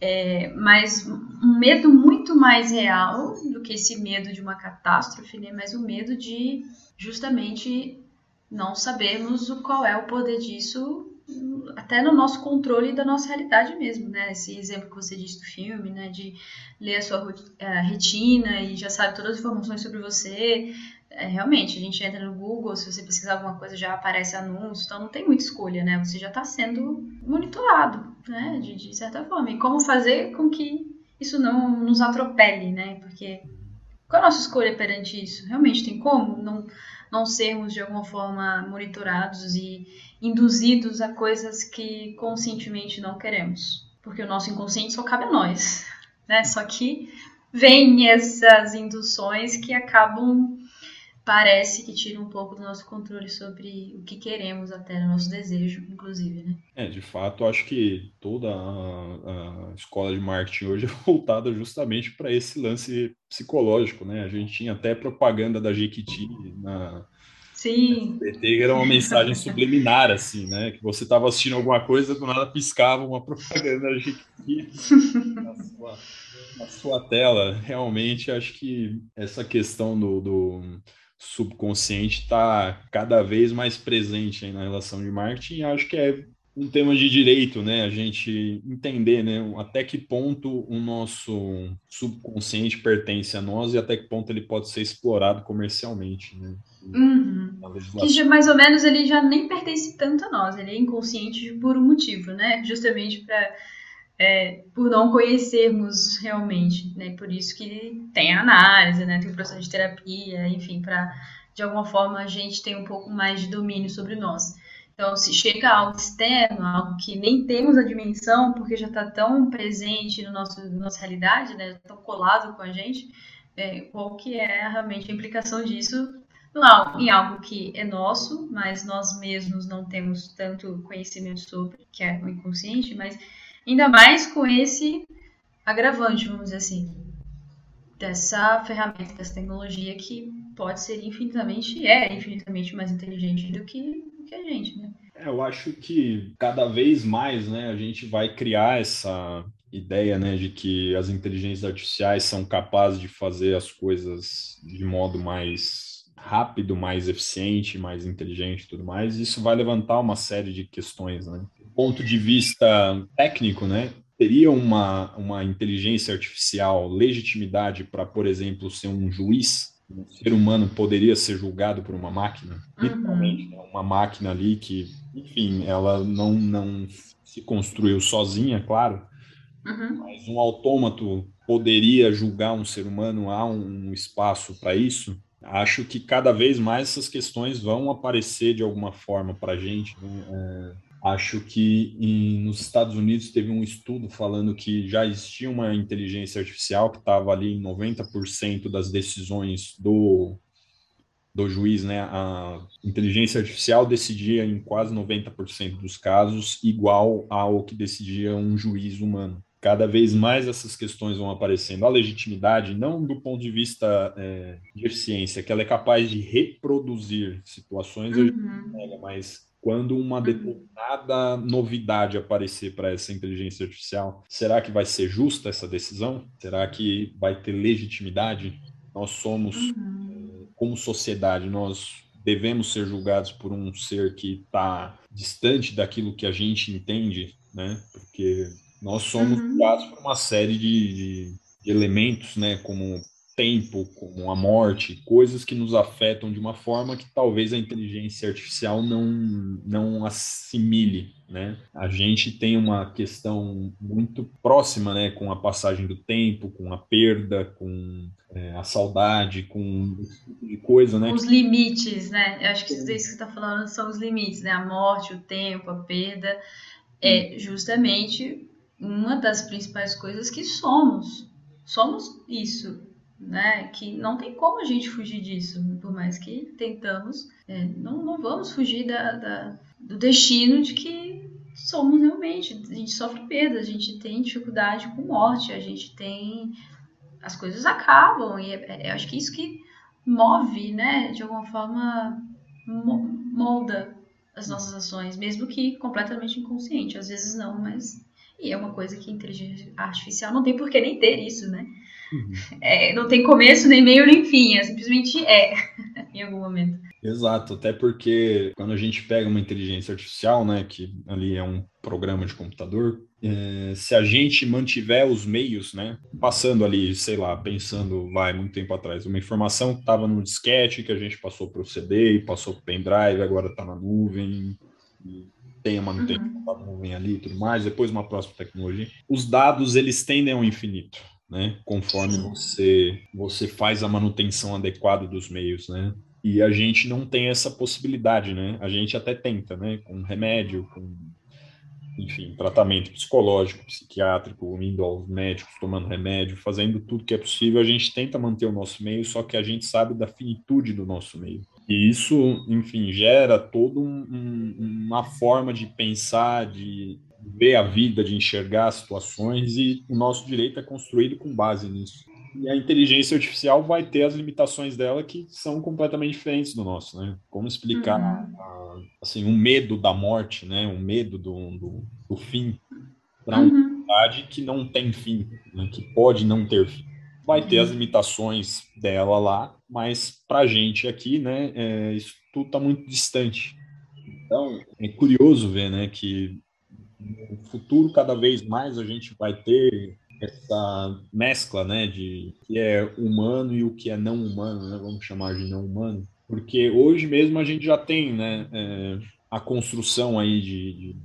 S2: é, mas um medo muito mais real do que esse medo de uma catástrofe, né? Mas o medo de justamente não sabermos o, qual é o poder disso até no nosso controle da nossa realidade mesmo, né? Esse exemplo que você disse do filme, né? De ler a sua retina e já sabe todas as informações sobre você. É, realmente, a gente entra no Google, se você pesquisar alguma coisa já aparece anúncio, então não tem muita escolha, né? Você já está sendo monitorado, né? De, de certa forma. E como fazer com que isso não nos atropele, né? Porque qual é a nossa escolha perante isso? Realmente tem como não, não sermos de alguma forma monitorados e induzidos a coisas que conscientemente não queremos. Porque o nosso inconsciente só cabe a nós, [laughs] né? Só que vem essas induções que acabam parece que tira um pouco do nosso controle sobre o que queremos até no nosso desejo, inclusive, né?
S1: É, de fato, acho que toda a, a escola de marketing hoje [laughs] é voltada justamente para esse lance psicológico, né? A gente tinha até propaganda da Jequiti na
S2: Sim.
S1: PT era uma mensagem [laughs] subliminar, assim, né? Que você estava assistindo alguma coisa, do nada piscava uma propaganda na sua, na sua tela. Realmente, acho que essa questão do, do subconsciente está cada vez mais presente na relação de marketing. Acho que é um tema de direito, né? A gente entender, né? Até que ponto o nosso subconsciente pertence a nós e até que ponto ele pode ser explorado comercialmente, né?
S2: Uhum. Que já, mais ou menos ele já nem pertence tanto a nós, ele é inconsciente por um motivo, né? Justamente para é, por não conhecermos realmente, né? Por isso que tem análise, né? Tem o processo de terapia, enfim, para de alguma forma a gente ter um pouco mais de domínio sobre nós. Então, se chega algo externo, algo que nem temos a dimensão, porque já está tão presente no nosso, na nossa realidade, né, tão colado com a gente, é, qual que é realmente a implicação disso não, em algo que é nosso, mas nós mesmos não temos tanto conhecimento sobre, que é o inconsciente, mas ainda mais com esse agravante, vamos dizer assim, dessa ferramenta, dessa tecnologia que pode ser infinitamente, é infinitamente mais inteligente do que que a gente, né?
S1: É, eu acho que cada vez mais, né, a gente vai criar essa ideia, né, de que as inteligências artificiais são capazes de fazer as coisas de modo mais rápido, mais eficiente, mais inteligente e tudo mais. Isso vai levantar uma série de questões, né? Do ponto de vista técnico, né, teria uma, uma inteligência artificial legitimidade para, por exemplo, ser um juiz um ser humano poderia ser julgado por uma máquina, uhum. literalmente, né? uma máquina ali que, enfim, ela não, não se construiu sozinha, claro, uhum. mas um autômato poderia julgar um ser humano, há um espaço para isso. Acho que cada vez mais essas questões vão aparecer de alguma forma para a gente. Né? É Acho que em, nos Estados Unidos teve um estudo falando que já existia uma inteligência artificial que estava ali em 90% das decisões do, do juiz, né? A inteligência artificial decidia em quase 90% dos casos igual ao que decidia um juiz humano. Cada vez mais essas questões vão aparecendo. A legitimidade, não do ponto de vista é, de eficiência, que ela é capaz de reproduzir situações, uhum. mas quando uma uhum. determinada novidade aparecer para essa inteligência artificial, será que vai ser justa essa decisão? Será que vai ter legitimidade? Nós somos, uhum. como sociedade, nós devemos ser julgados por um ser que está distante daquilo que a gente entende, né? Porque nós somos uhum. por uma série de, de, de elementos, né? Como tempo, como a morte, coisas que nos afetam de uma forma que talvez a inteligência artificial não, não assimile, né? A gente tem uma questão muito próxima, né, com a passagem do tempo, com a perda, com é, a saudade, com tipo de coisa, né?
S2: Os limites, né? Eu acho que isso que você está falando são os limites, né? A morte, o tempo, a perda, é justamente uma das principais coisas que somos. Somos isso, né? Que não tem como a gente fugir disso, por mais que tentamos, é, não, não vamos fugir da, da, do destino de que somos realmente, a gente sofre perda, a gente tem dificuldade com morte, a gente tem as coisas acabam e é, é, acho que isso que move, né? De alguma forma molda as nossas ações, mesmo que completamente inconsciente. Às vezes não, mas e é uma coisa que inteligência artificial não tem por que nem ter isso, né? Uhum. É, não tem começo, nem meio, nem fim, é simplesmente é, [laughs] em algum momento.
S1: Exato, até porque quando a gente pega uma inteligência artificial, né, que ali é um programa de computador, é, se a gente mantiver os meios, né, passando ali, sei lá, pensando, vai, muito tempo atrás, uma informação que estava no disquete, que a gente passou para o CD, passou para o pendrive, agora está na nuvem, tem a manutenção uhum. da nuvem ali e tudo mais, depois uma próxima tecnologia. Os dados, eles tendem ao infinito né? Conforme você você faz a manutenção adequada dos meios, né? E a gente não tem essa possibilidade, né? A gente até tenta, né? Com remédio, com enfim, tratamento psicológico, psiquiátrico, indo aos médicos, tomando remédio, fazendo tudo que é possível, a gente tenta manter o nosso meio, só que a gente sabe da finitude do nosso meio. E isso, enfim, gera toda um, um, uma forma de pensar, de ver a vida, de enxergar as situações, e o nosso direito é construído com base nisso. E a inteligência artificial vai ter as limitações dela que são completamente diferentes do nosso, né? Como explicar uhum. a, assim um medo da morte, né? Um medo do, do, do fim para uma uhum. entidade que não tem fim, né? que pode não ter fim. Vai ter as uhum. limitações dela lá, mas para a gente aqui, né? É, isso tudo está muito distante. Então é curioso ver, né? Que no futuro cada vez mais a gente vai ter essa mescla, né, de que é humano e o que é não humano, né, vamos chamar de não humano, porque hoje mesmo a gente já tem, né, é, a construção aí de, de,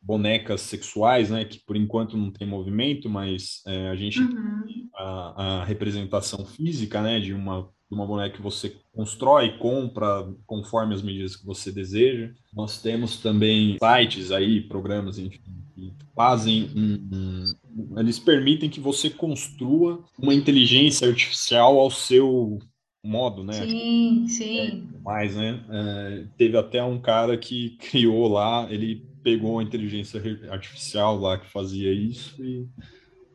S1: bonecas sexuais, né, que por enquanto não tem movimento, mas é, a gente uhum. tem a, a, representação física, né, de uma uma boneca que você constrói, compra conforme as medidas que você deseja. Nós temos também sites aí, programas, enfim, que fazem um, um, eles permitem que você construa uma inteligência artificial ao seu modo, né?
S2: Sim, sim.
S1: É, mais, né? É, teve até um cara que [laughs] criou lá, ele pegou a inteligência artificial lá que fazia isso e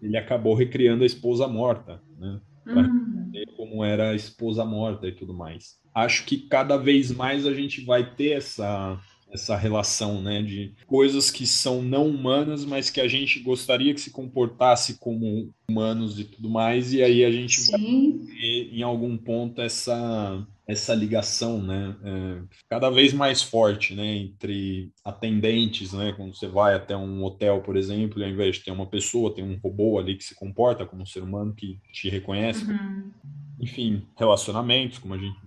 S1: ele acabou recriando a esposa morta, né? Uhum. Como era a esposa morta e tudo mais. Acho que cada vez mais a gente vai ter essa essa relação, né, de coisas que são não humanas, mas que a gente gostaria que se comportasse como humanos e tudo mais, e aí a gente Sim. vai ter em algum ponto essa essa ligação, né, é, cada vez mais forte, né, entre atendentes, né, quando você vai até um hotel, por exemplo, e ao invés de ter uma pessoa, tem um robô ali que se comporta como um ser humano que te reconhece, uhum. Enfim, relacionamentos, como a gente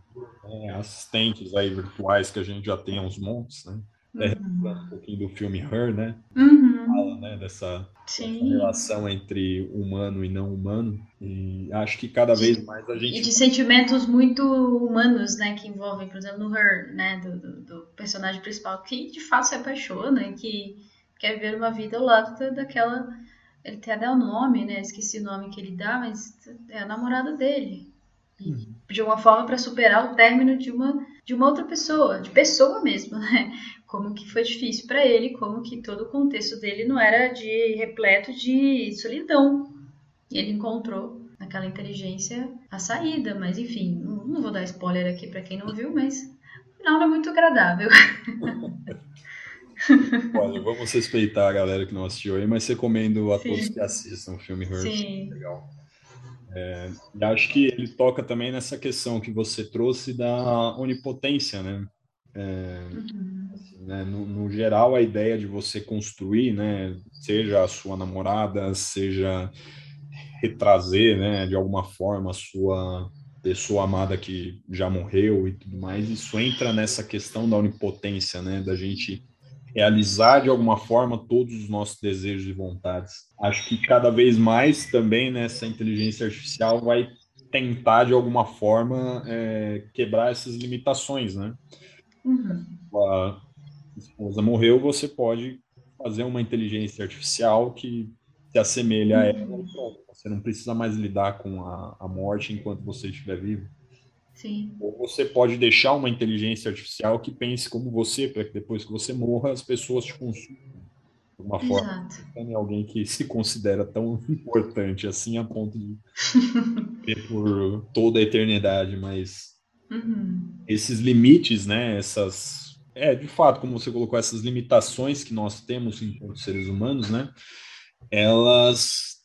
S1: é, assistentes aí virtuais que a gente já tem aos montes, né? Uhum. um pouquinho do filme Her, né?
S2: Uhum.
S1: Fala, né, dessa, dessa, relação entre humano e não humano. E acho que cada vez mais a gente.
S2: E de sentimentos muito humanos, né? Que envolvem, por exemplo, no Her, né? Do, do, do personagem principal, que de fato se apaixona e que quer ver uma vida ao lado daquela. Ele tem até o nome, né? Esqueci o nome que ele dá, mas é a namorada dele. Uhum. De uma forma para superar o término de uma, de uma outra pessoa, de pessoa mesmo, né? Como que foi difícil para ele, como que todo o contexto dele não era de repleto de solidão. Ele encontrou naquela inteligência a saída, mas enfim, não, não vou dar spoiler aqui para quem não viu, mas o final não é muito agradável. [laughs]
S1: Olha, vamos respeitar a galera que não assistiu aí, mas recomendo a Sim. todos que assistam o filme Her. Sim. Legal. É, e acho que ele toca também nessa questão que você trouxe da onipotência, né? É, uhum. assim, né? No, no, geral, a ideia de você construir, né, seja a sua namorada, seja retrazer, né, de alguma forma a sua pessoa amada que já morreu e tudo mais, isso entra nessa questão da onipotência, né, da gente realizar de alguma forma todos os nossos desejos e vontades. Acho que cada vez mais também nessa inteligência artificial vai tentar de alguma forma é, quebrar essas limitações, né?
S2: Uhum.
S1: A esposa morreu, você pode fazer uma inteligência artificial que se assemelha a ela, você não precisa mais lidar com a, a morte enquanto você estiver vivo.
S2: Sim.
S1: Ou você pode deixar uma inteligência artificial que pense como você, para que depois que você morra, as pessoas te consumam de uma forma. Alguém que se considera tão importante assim a ponto de [laughs] ter por toda a eternidade, mas
S2: uhum.
S1: esses limites, né, essas é, de fato, como você colocou, essas limitações que nós temos enquanto seres humanos, né, elas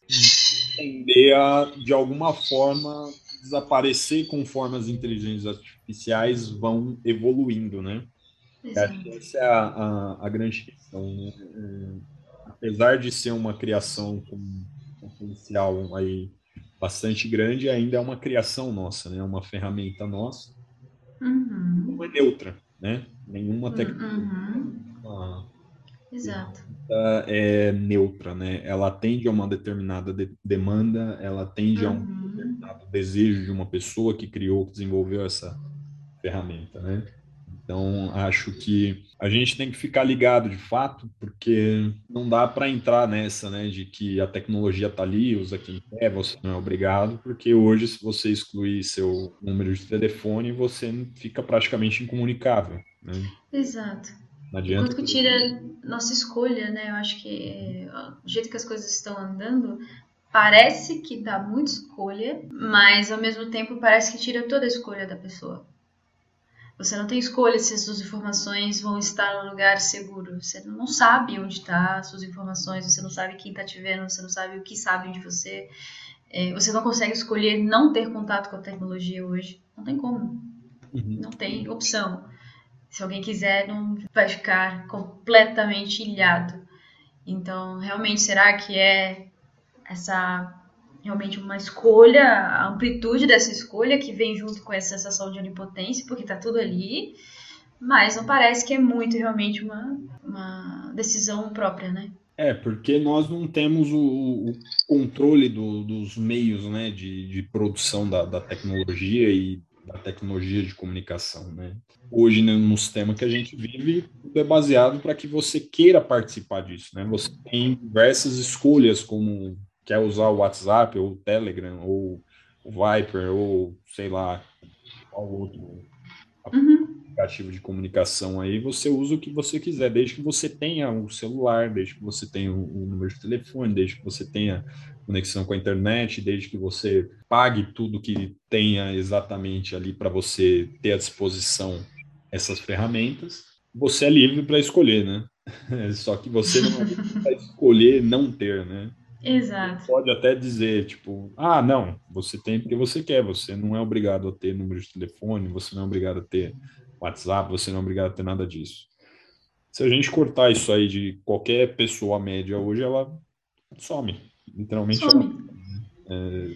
S1: tendem a, de alguma forma, desaparecer conforme as inteligências artificiais vão evoluindo, né? Acho que essa é a, a, a grande questão. Né? É, apesar de ser uma criação com potencial aí bastante grande, ainda é uma criação nossa, né? Uma ferramenta nossa.
S2: Uhum.
S1: Não é neutra, né? Nenhuma tecnologia.
S2: Uhum. Exato.
S1: É neutra, né? Ela atende a uma determinada de demanda, ela atende uhum. a um desejo de uma pessoa que criou, que desenvolveu essa ferramenta, né? Então, acho que a gente tem que ficar ligado de fato, porque não dá para entrar nessa, né, de que a tecnologia está ali, usa quem quer, você não é obrigado, porque hoje, se você excluir seu número de telefone, você fica praticamente incomunicável. Né?
S2: Exato. Não adianta. Que tira nossa escolha, né? Eu acho que é, do jeito que as coisas estão andando, parece que dá muita escolha, mas ao mesmo tempo parece que tira toda a escolha da pessoa. Você não tem escolha se as suas informações vão estar no lugar seguro. Você não sabe onde está as suas informações, você não sabe quem está te vendo, você não sabe o que sabem de você. É, você não consegue escolher não ter contato com a tecnologia hoje. Não tem como. Uhum. Não tem opção. Se alguém quiser, não vai ficar completamente ilhado. Então, realmente, será que é essa realmente uma escolha, a amplitude dessa escolha que vem junto com essa sensação de onipotência, porque está tudo ali, mas não parece que é muito realmente uma, uma decisão própria, né?
S1: É, porque nós não temos o, o controle do, dos meios né, de, de produção da, da, tecnologia e da tecnologia de comunicação. Né? Hoje, né, no sistema que a gente vive, tudo é baseado para que você queira participar disso. Né? Você tem diversas escolhas como quer usar o WhatsApp ou o Telegram ou o Viper ou sei lá qual outro
S2: uhum.
S1: aplicativo de comunicação aí, você usa o que você quiser, desde que você tenha o um celular, desde que você tenha o um, um número de telefone, desde que você tenha conexão com a internet, desde que você pague tudo que tenha exatamente ali para você ter à disposição essas ferramentas, você é livre para escolher, né? [laughs] Só que você não é livre para escolher não ter, né?
S2: Exato.
S1: Pode até dizer, tipo, ah, não, você tem porque você quer, você não é obrigado a ter número de telefone, você não é obrigado a ter WhatsApp, você não é obrigado a ter nada disso. Se a gente cortar isso aí de qualquer pessoa média hoje, ela some. Literalmente
S2: some.
S1: Ela, é,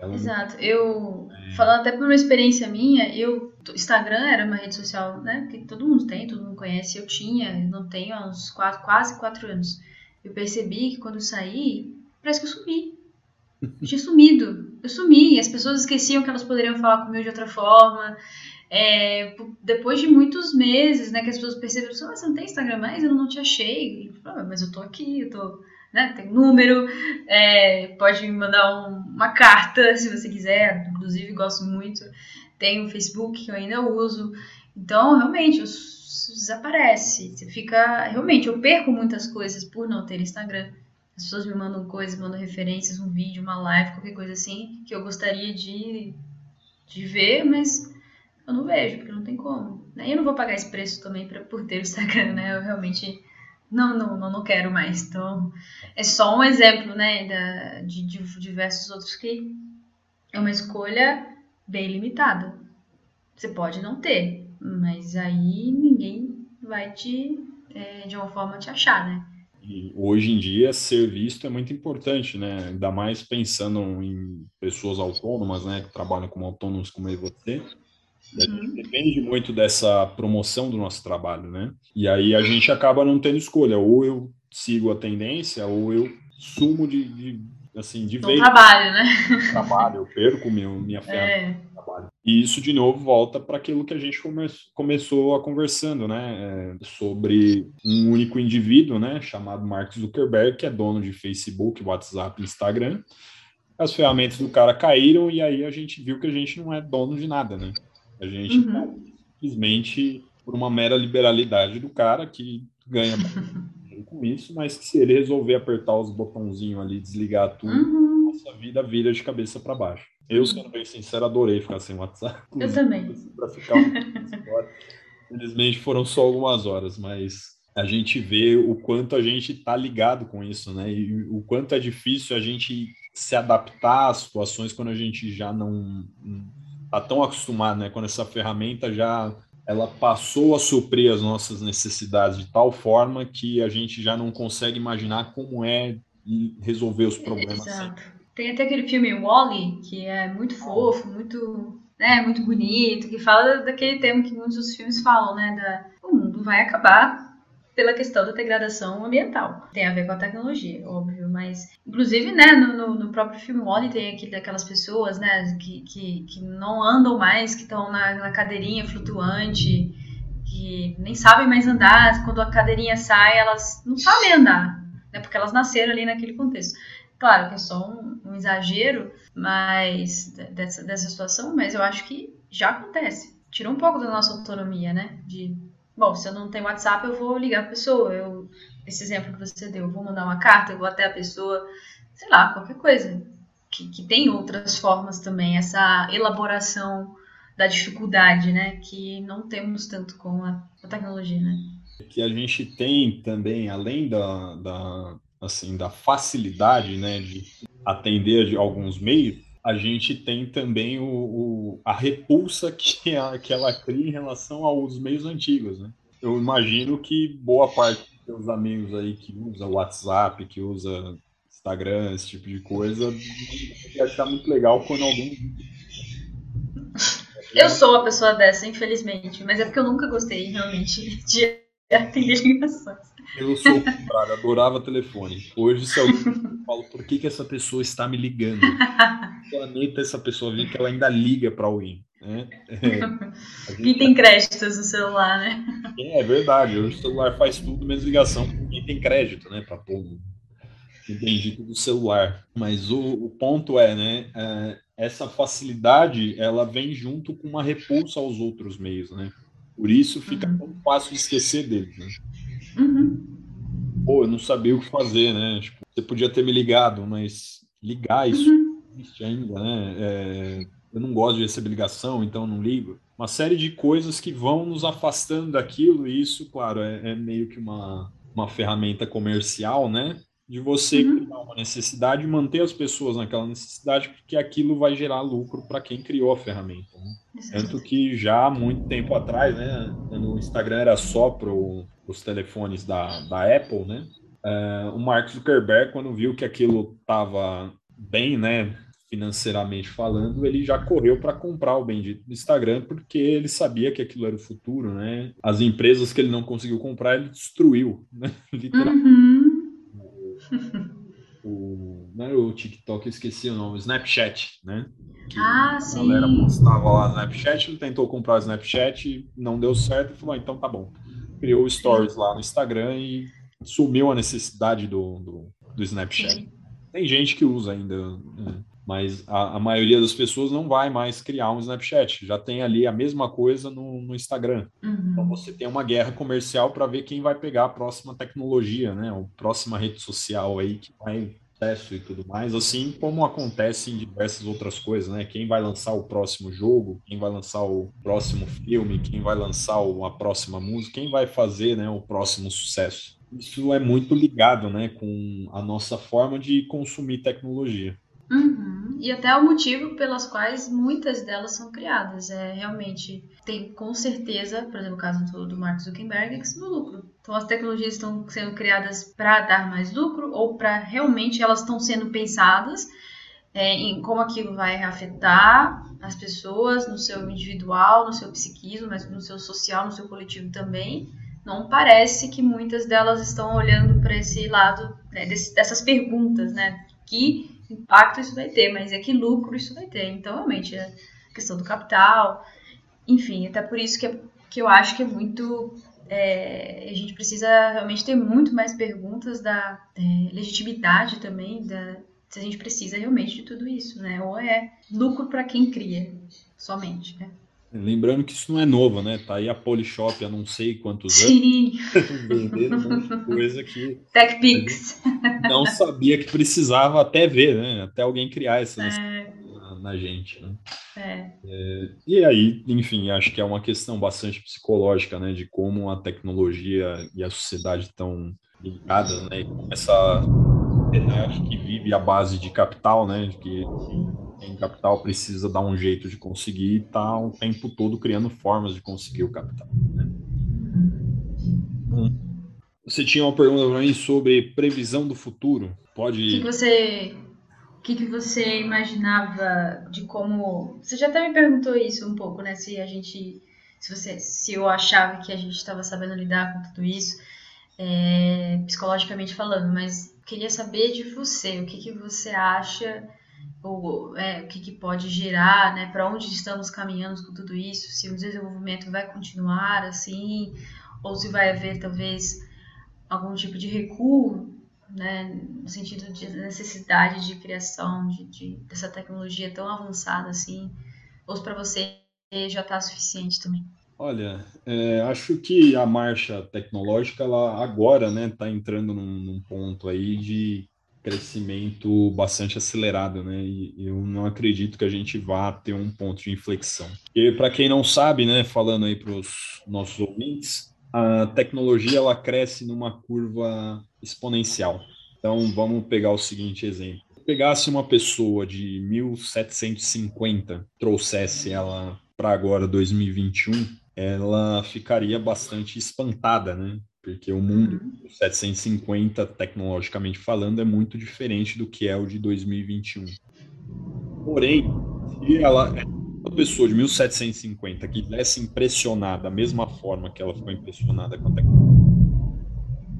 S2: ela Exato. Eu, é... falando até por uma experiência minha, eu Instagram era uma rede social, né, que todo mundo tem, todo mundo conhece, eu tinha, não tenho há uns quatro, quase quatro anos eu percebi que quando saí, parece que eu sumi. Eu tinha sumido. Eu sumi. As pessoas esqueciam que elas poderiam falar comigo de outra forma. É, depois de muitos meses, né, que as pessoas perceberam, ah, você não tem Instagram mais? Eu não te achei. Eu falei, ah, mas eu tô aqui, eu tô, né, tem número, é, pode me mandar um, uma carta se você quiser, inclusive gosto muito. Tem o Facebook que eu ainda uso. Então, realmente, eu desaparece. Você fica. Realmente, eu perco muitas coisas por não ter Instagram. As pessoas me mandam coisas, mandam referências, um vídeo, uma live, qualquer coisa assim, que eu gostaria de, de ver, mas eu não vejo, porque não tem como. E eu não vou pagar esse preço também pra, por ter o Instagram, né? Eu realmente não, não, não, não quero mais. Então, é só um exemplo, né, da, de, de diversos outros que é uma escolha bem limitada. Você pode não ter, mas aí ninguém vai te, é, de uma forma, te achar, né?
S1: E hoje em dia, ser visto é muito importante, né? Ainda mais pensando em pessoas autônomas, né? Que trabalham como autônomos como eu e você. Uhum. Depende muito dessa promoção do nosso trabalho, né? E aí a gente acaba não tendo escolha. Ou eu sigo a tendência, ou eu sumo de, de assim, de
S2: vez. trabalho, né?
S1: Trabalho, eu perco meu, minha ferramenta [laughs] é. E isso, de novo, volta para aquilo que a gente come começou a conversando, né? É, sobre um único indivíduo, né? Chamado Mark Zuckerberg, que é dono de Facebook, WhatsApp, Instagram. As ferramentas do cara caíram e aí a gente viu que a gente não é dono de nada, né? A gente uhum. tá simplesmente por uma mera liberalidade do cara que ganha [laughs] com isso, mas que se ele resolver apertar os botãozinhos ali, desligar tudo, uhum. nossa vida vira de cabeça para baixo. Eu, sendo bem sincero, adorei ficar sem WhatsApp.
S2: Eu também. [laughs]
S1: Para ficar um Infelizmente foram só algumas horas, mas a gente vê o quanto a gente está ligado com isso, né? E o quanto é difícil a gente se adaptar às situações quando a gente já não está tão acostumado, né? Quando essa ferramenta já ela passou a suprir as nossas necessidades de tal forma que a gente já não consegue imaginar como é resolver os problemas.
S2: Exato. Tem até aquele filme Wally, que é muito fofo, muito, né, muito bonito, que fala daquele tema que muitos dos filmes falam, né, da o mundo vai acabar pela questão da degradação ambiental. Tem a ver com a tecnologia, óbvio, mas inclusive, né, no, no, no próprio filme Wally tem aquele daquelas pessoas, né, que, que, que não andam mais, que estão na, na cadeirinha flutuante, que nem sabem mais andar, quando a cadeirinha sai, elas não sabem andar, né, porque elas nasceram ali naquele contexto. Claro que é só um, um exagero mas dessa, dessa situação, mas eu acho que já acontece. Tirou um pouco da nossa autonomia, né? De, bom, se eu não tenho WhatsApp, eu vou ligar a pessoa. Eu, esse exemplo que você deu, eu vou mandar uma carta, eu vou até a pessoa, sei lá, qualquer coisa. Que, que tem outras formas também, essa elaboração da dificuldade, né? Que não temos tanto com a, a tecnologia, né?
S1: Que a gente tem também, além da, da assim, da facilidade, né, de atender de alguns meios, a gente tem também o, o, a repulsa que, [laughs] a, que ela cria em relação aos meios antigos, né? Eu imagino que boa parte dos seus amigos aí que usa WhatsApp, que usa Instagram, esse tipo de coisa, vai achar muito legal quando alguém [laughs]
S2: eu sou a pessoa dessa, infelizmente, mas é porque eu nunca gostei realmente [laughs] de atender ligações.
S1: Eu sou o contrário, adorava telefone. Hoje, se alguém falo, por que, que essa pessoa está me ligando? planeta essa pessoa vir que ela ainda liga para alguém. Né?
S2: É, Quem tem créditos no celular, né?
S1: É, é, verdade. Hoje o celular faz tudo, menos ligação com quem tem crédito, né? Para todo bendito do celular. Mas o, o ponto é, né? É, essa facilidade, ela vem junto com uma repulsa aos outros meios, né? Por isso fica uhum. tão fácil de esquecer deles, né? Uhum. Pô, eu não sabia o que fazer, né? Tipo, você podia ter me ligado, mas ligar isso uhum. existe ainda, né? É, eu não gosto de receber ligação, então não ligo. Uma série de coisas que vão nos afastando daquilo, e isso, claro, é, é meio que uma, uma ferramenta comercial, né? De você uhum. criar uma necessidade e manter as pessoas naquela necessidade, porque aquilo vai gerar lucro para quem criou a ferramenta. Né? Tanto que já há muito tempo atrás, né? No Instagram era só para os telefones da, da Apple, né? Uh, o Mark Zuckerberg, quando viu que aquilo estava bem, né, financeiramente falando, ele já correu para comprar o bendito do Instagram, porque ele sabia que aquilo era o futuro, né? As empresas que ele não conseguiu comprar, ele destruiu, né? [laughs] Literalmente. Uhum. O, o, não era o TikTok, eu esqueci o nome, o Snapchat, né?
S2: Que ah, sim.
S1: A galera postava lá no Snapchat, ele tentou comprar o Snapchat, não deu certo, e falou, ah, então tá bom. Criou o Stories lá no Instagram e sumiu a necessidade do, do, do Snapchat. Sim. Tem gente que usa ainda, né? mas a, a, maioria das pessoas não vai mais criar um Snapchat. Já tem ali a mesma coisa no, no Instagram. Uhum. Então você tem uma guerra comercial para ver quem vai pegar a próxima tecnologia, né? A próxima rede social aí que vai sucesso e tudo mais, assim como acontece em diversas outras coisas, né? Quem vai lançar o próximo jogo, quem vai lançar o próximo filme, quem vai lançar a próxima música, quem vai fazer, né, o próximo sucesso. Isso é muito ligado, né, com a nossa forma de consumir tecnologia.
S2: Uhum. E até o motivo pelas quais muitas delas são criadas. É realmente tem com certeza, por exemplo, o caso do, do Mark Zuckerberg, que no lucro. Então as tecnologias estão sendo criadas para dar mais lucro ou para realmente elas estão sendo pensadas é, em como aquilo vai afetar as pessoas no seu individual, no seu psiquismo, mas no seu social, no seu coletivo também. Não parece que muitas delas estão olhando para esse lado né, desse, dessas perguntas, né? Que impacto isso vai ter, mas é que lucro isso vai ter. Então, realmente, é, questão do capital, enfim, até por isso que, é, que eu acho que é muito. É, a gente precisa realmente ter muito mais perguntas da é, legitimidade também, da, se a gente precisa realmente de tudo isso, né? Ou é lucro para quem cria, somente, né?
S1: Lembrando que isso não é novo, né? Tá aí a Polishop há não sei quantos
S2: Sim.
S1: anos [laughs] vendendo um monte de coisa que
S2: TechPix.
S1: não sabia que precisava até ver, né? Até alguém criar essa é. Na, gente, né?
S2: É.
S1: É, e aí, enfim, acho que é uma questão bastante psicológica, né? De como a tecnologia e a sociedade estão ligadas, né? E como essa acho que vive à base de capital, né? Que em capital precisa dar um jeito de conseguir e tá o tempo todo criando formas de conseguir o capital. Né? Você tinha uma pergunta para mim sobre previsão do futuro? Pode.
S2: O que você, que, que você imaginava de como? Você já até me perguntou isso um pouco, né? Se a gente, se você, se eu achava que a gente estava sabendo lidar com tudo isso, é, psicologicamente falando, mas queria saber de você, o que, que você acha ou é, o que, que, pode gerar, né? Para onde estamos caminhando com tudo isso? Se o desenvolvimento vai continuar assim, ou se vai haver talvez algum tipo de recuo, né? No sentido de necessidade de criação de, de dessa tecnologia tão avançada assim, ou para você já está suficiente também?
S1: Olha, é, acho que a marcha tecnológica ela agora, né, está entrando num, num ponto aí de crescimento bastante acelerado, né? E eu não acredito que a gente vá ter um ponto de inflexão. E para quem não sabe, né, falando aí para os nossos ouvintes, a tecnologia ela cresce numa curva exponencial. Então vamos pegar o seguinte exemplo: Se pegasse uma pessoa de 1750, trouxesse ela para agora 2021, ela ficaria bastante espantada, né? porque o mundo uhum. 750, tecnologicamente falando, é muito diferente do que é o de 2021. Porém, se ela pessoa de 1750 que tivesse impressionada da mesma forma que ela ficou impressionada com a tecnologia,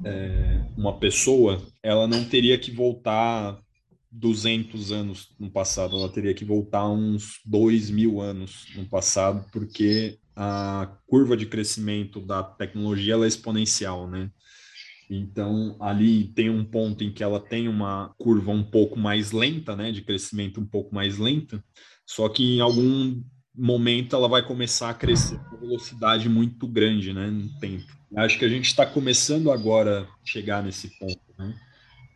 S1: é, uma pessoa, ela não teria que voltar 200 anos no passado, ela teria que voltar uns 2 mil anos no passado, porque a curva de crescimento da tecnologia é exponencial, né? Então, ali tem um ponto em que ela tem uma curva um pouco mais lenta, né, de crescimento um pouco mais lenta, só que em algum momento ela vai começar a crescer com velocidade muito grande, né, no tempo. Acho que a gente está começando agora a chegar nesse ponto, né?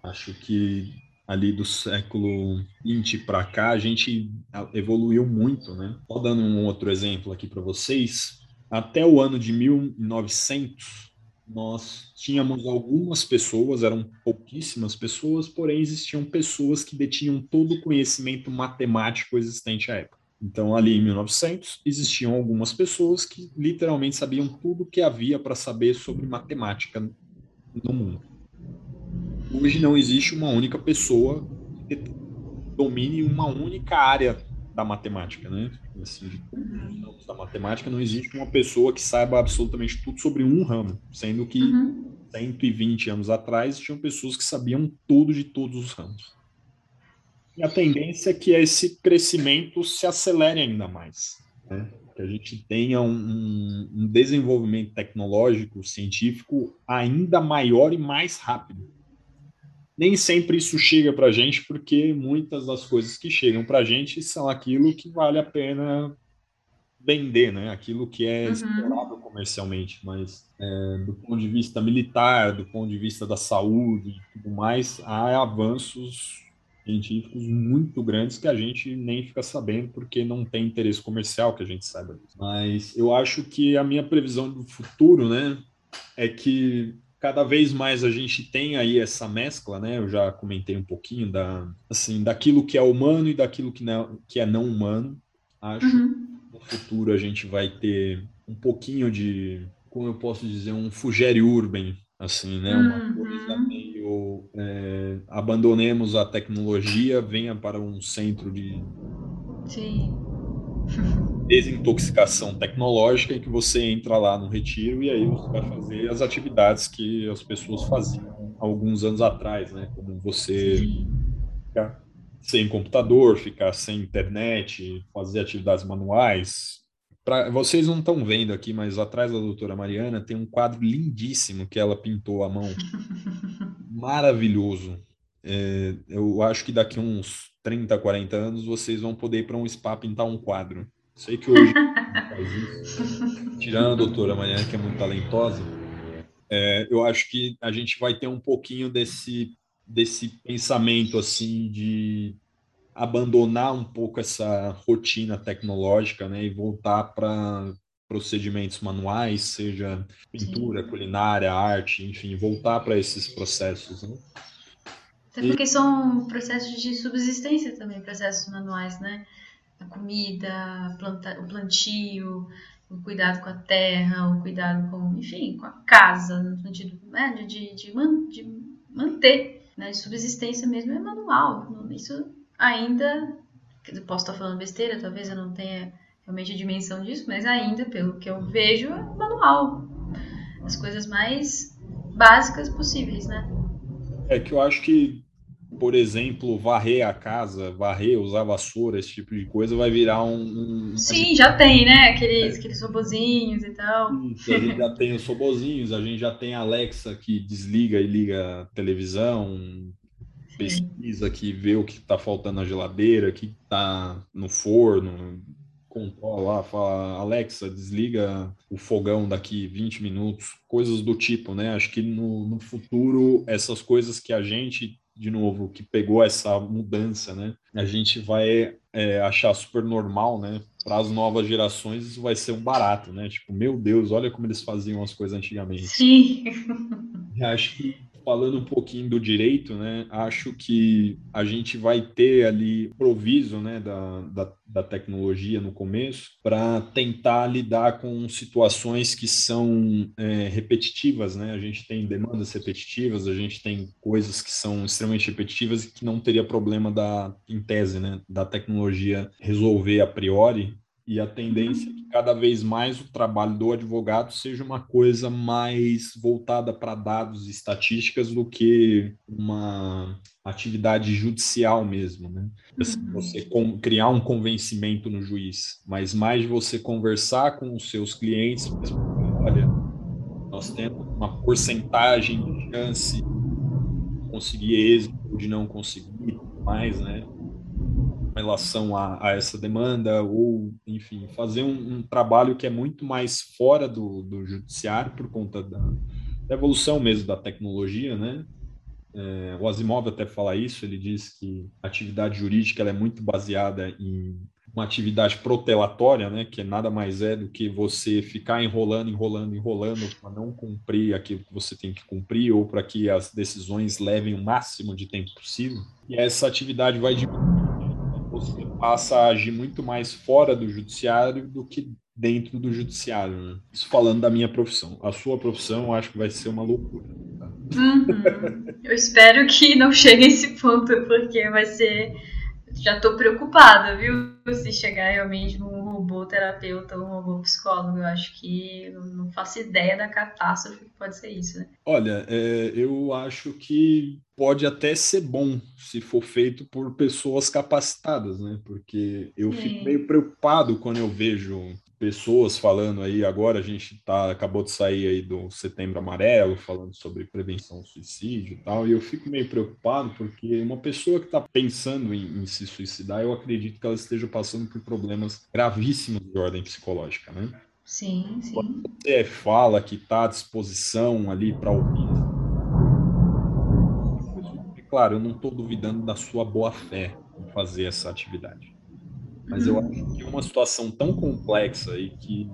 S1: Acho que ali do século 20 para cá, a gente evoluiu muito, né? Só dando um outro exemplo aqui para vocês, até o ano de 1900, nós tínhamos algumas pessoas, eram pouquíssimas pessoas, porém existiam pessoas que detinham todo o conhecimento matemático existente à época. Então, ali em 1900, existiam algumas pessoas que literalmente sabiam tudo que havia para saber sobre matemática no mundo hoje não existe uma única pessoa que domine uma única área da matemática, né? Assim, da matemática não existe uma pessoa que saiba absolutamente tudo sobre um ramo, sendo que uhum. 120 anos atrás tinham pessoas que sabiam tudo de todos os ramos. E a tendência é que esse crescimento se acelere ainda mais, né? que a gente tenha um, um desenvolvimento tecnológico, científico ainda maior e mais rápido nem sempre isso chega para a gente, porque muitas das coisas que chegam para a gente são aquilo que vale a pena vender, né? Aquilo que é uhum. comercialmente, mas é, do ponto de vista militar, do ponto de vista da saúde e tudo mais, há avanços científicos muito grandes que a gente nem fica sabendo porque não tem interesse comercial que a gente saiba disso. Mas eu acho que a minha previsão do futuro, né, é que cada vez mais a gente tem aí essa mescla, né? Eu já comentei um pouquinho da, assim, daquilo que é humano e daquilo que não, que é não humano. Acho uhum. que no futuro a gente vai ter um pouquinho de, como eu posso dizer, um fugere urban, assim, né? Uma uhum. coisa meio é, abandonemos a tecnologia, venha para um centro de
S2: Sim [laughs]
S1: desintoxicação tecnológica em que você entra lá no retiro e aí você vai fazer as atividades que as pessoas faziam alguns anos atrás, né? Como você ficar sem computador, ficar sem internet, fazer atividades manuais. Pra, vocês não estão vendo aqui, mas atrás da doutora Mariana tem um quadro lindíssimo que ela pintou à mão. [laughs] Maravilhoso. É, eu acho que daqui uns 30, 40 anos vocês vão poder ir para um spa pintar um quadro. Sei que hoje [laughs] faz isso. Tirando a doutora Mariana, que é muito talentosa, é, eu acho que a gente vai ter um pouquinho desse, desse pensamento assim de abandonar um pouco essa rotina tecnológica né, e voltar para procedimentos manuais, seja pintura, Sim. culinária, arte, enfim, voltar para esses processos. Né?
S2: Até porque e... são processos de subsistência também, processos manuais, né? A comida, planta, o plantio, o cuidado com a terra, o cuidado com, enfim, com a casa, no sentido né, de, de, man, de manter, né, de subsistência mesmo, é manual. Isso ainda, posso estar falando besteira, talvez eu não tenha realmente a dimensão disso, mas ainda, pelo que eu vejo, é manual. As coisas mais básicas possíveis, né?
S1: É que eu acho que por exemplo, varrer a casa, varrer, usar vassoura, esse tipo de coisa, vai virar um.
S2: um... Sim, já tem, né? Aqueles, é. aqueles robozinhos e tal.
S1: Isso, a gente já tem os robozinhos, a gente já tem a Alexa que desliga e liga a televisão, Sim. pesquisa que vê o que está faltando na geladeira, o que está no forno, controla lá, fala, Alexa, desliga o fogão daqui 20 minutos, coisas do tipo, né? Acho que no, no futuro, essas coisas que a gente de novo, que pegou essa mudança, né? A gente vai é, achar super normal, né? Para as novas gerações, isso vai ser um barato, né? Tipo, meu Deus, olha como eles faziam as coisas antigamente.
S2: Sim.
S1: Acho que falando um pouquinho do direito, né, acho que a gente vai ter ali proviso né, da, da, da tecnologia no começo para tentar lidar com situações que são é, repetitivas. Né? A gente tem demandas repetitivas, a gente tem coisas que são extremamente repetitivas e que não teria problema da, em tese, né, da tecnologia resolver a priori e a tendência é que cada vez mais o trabalho do advogado seja uma coisa mais voltada para dados e estatísticas do que uma atividade judicial mesmo, né? Assim, uhum. Você criar um convencimento no juiz, mas mais você conversar com os seus clientes, olha, nós temos uma porcentagem de chance de conseguir êxito, de não conseguir, mais, né? Relação a, a, essa demanda, ou, enfim, fazer um, um, trabalho que é muito mais fora do, do judiciário por conta da, da, evolução mesmo da tecnologia, né? É, o Asimov até fala isso, ele diz que a atividade jurídica é muito baseada em uma atividade protelatória, né, que nada mais é do que você ficar enrolando, enrolando, enrolando para não cumprir aquilo que você tem que cumprir ou para que as decisões levem o máximo de tempo possível. E essa atividade vai diminuir você passa a agir muito mais fora do judiciário do que dentro do judiciário. Né? Isso falando da minha profissão. A sua profissão, eu acho que vai ser uma loucura. Tá?
S2: Uhum. Eu espero que não chegue a esse ponto, porque vai ser. Já estou preocupada, viu? Se chegar realmente num robô terapeuta ou um robô psicólogo, eu acho que não faço ideia da catástrofe que pode ser isso, né?
S1: Olha, é, eu acho que pode até ser bom se for feito por pessoas capacitadas, né? Porque eu Sim. fico meio preocupado quando eu vejo pessoas falando aí agora a gente tá acabou de sair aí do Setembro Amarelo falando sobre prevenção ao suicídio e tal e eu fico meio preocupado porque uma pessoa que está pensando em, em, se suicidar eu acredito que ela esteja passando por problemas gravíssimos de ordem psicológica, né?
S2: Sim, sim. Quando
S1: você fala que está à disposição ali para ouvir claro, eu não estou duvidando da sua boa fé em fazer essa atividade. Mas eu acho que uma situação tão complexa e que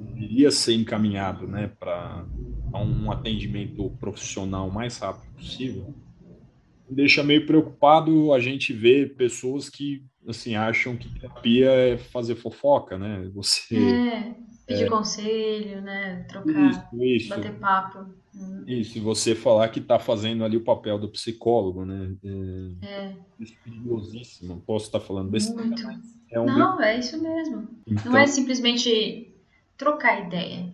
S1: deveria ser encaminhado né, para um atendimento profissional o mais rápido possível, deixa meio preocupado a gente ver pessoas que assim acham que terapia é fazer fofoca, né? Você
S2: é, pedir é, conselho, né? Trocar, isso, isso. bater papo.
S1: Isso, e você falar que está fazendo ali o papel do psicólogo, né?
S2: É, é.
S1: perigosíssimo. Posso estar falando besteira,
S2: Muito. É um Não, é isso mesmo. Então... Não é simplesmente trocar ideia.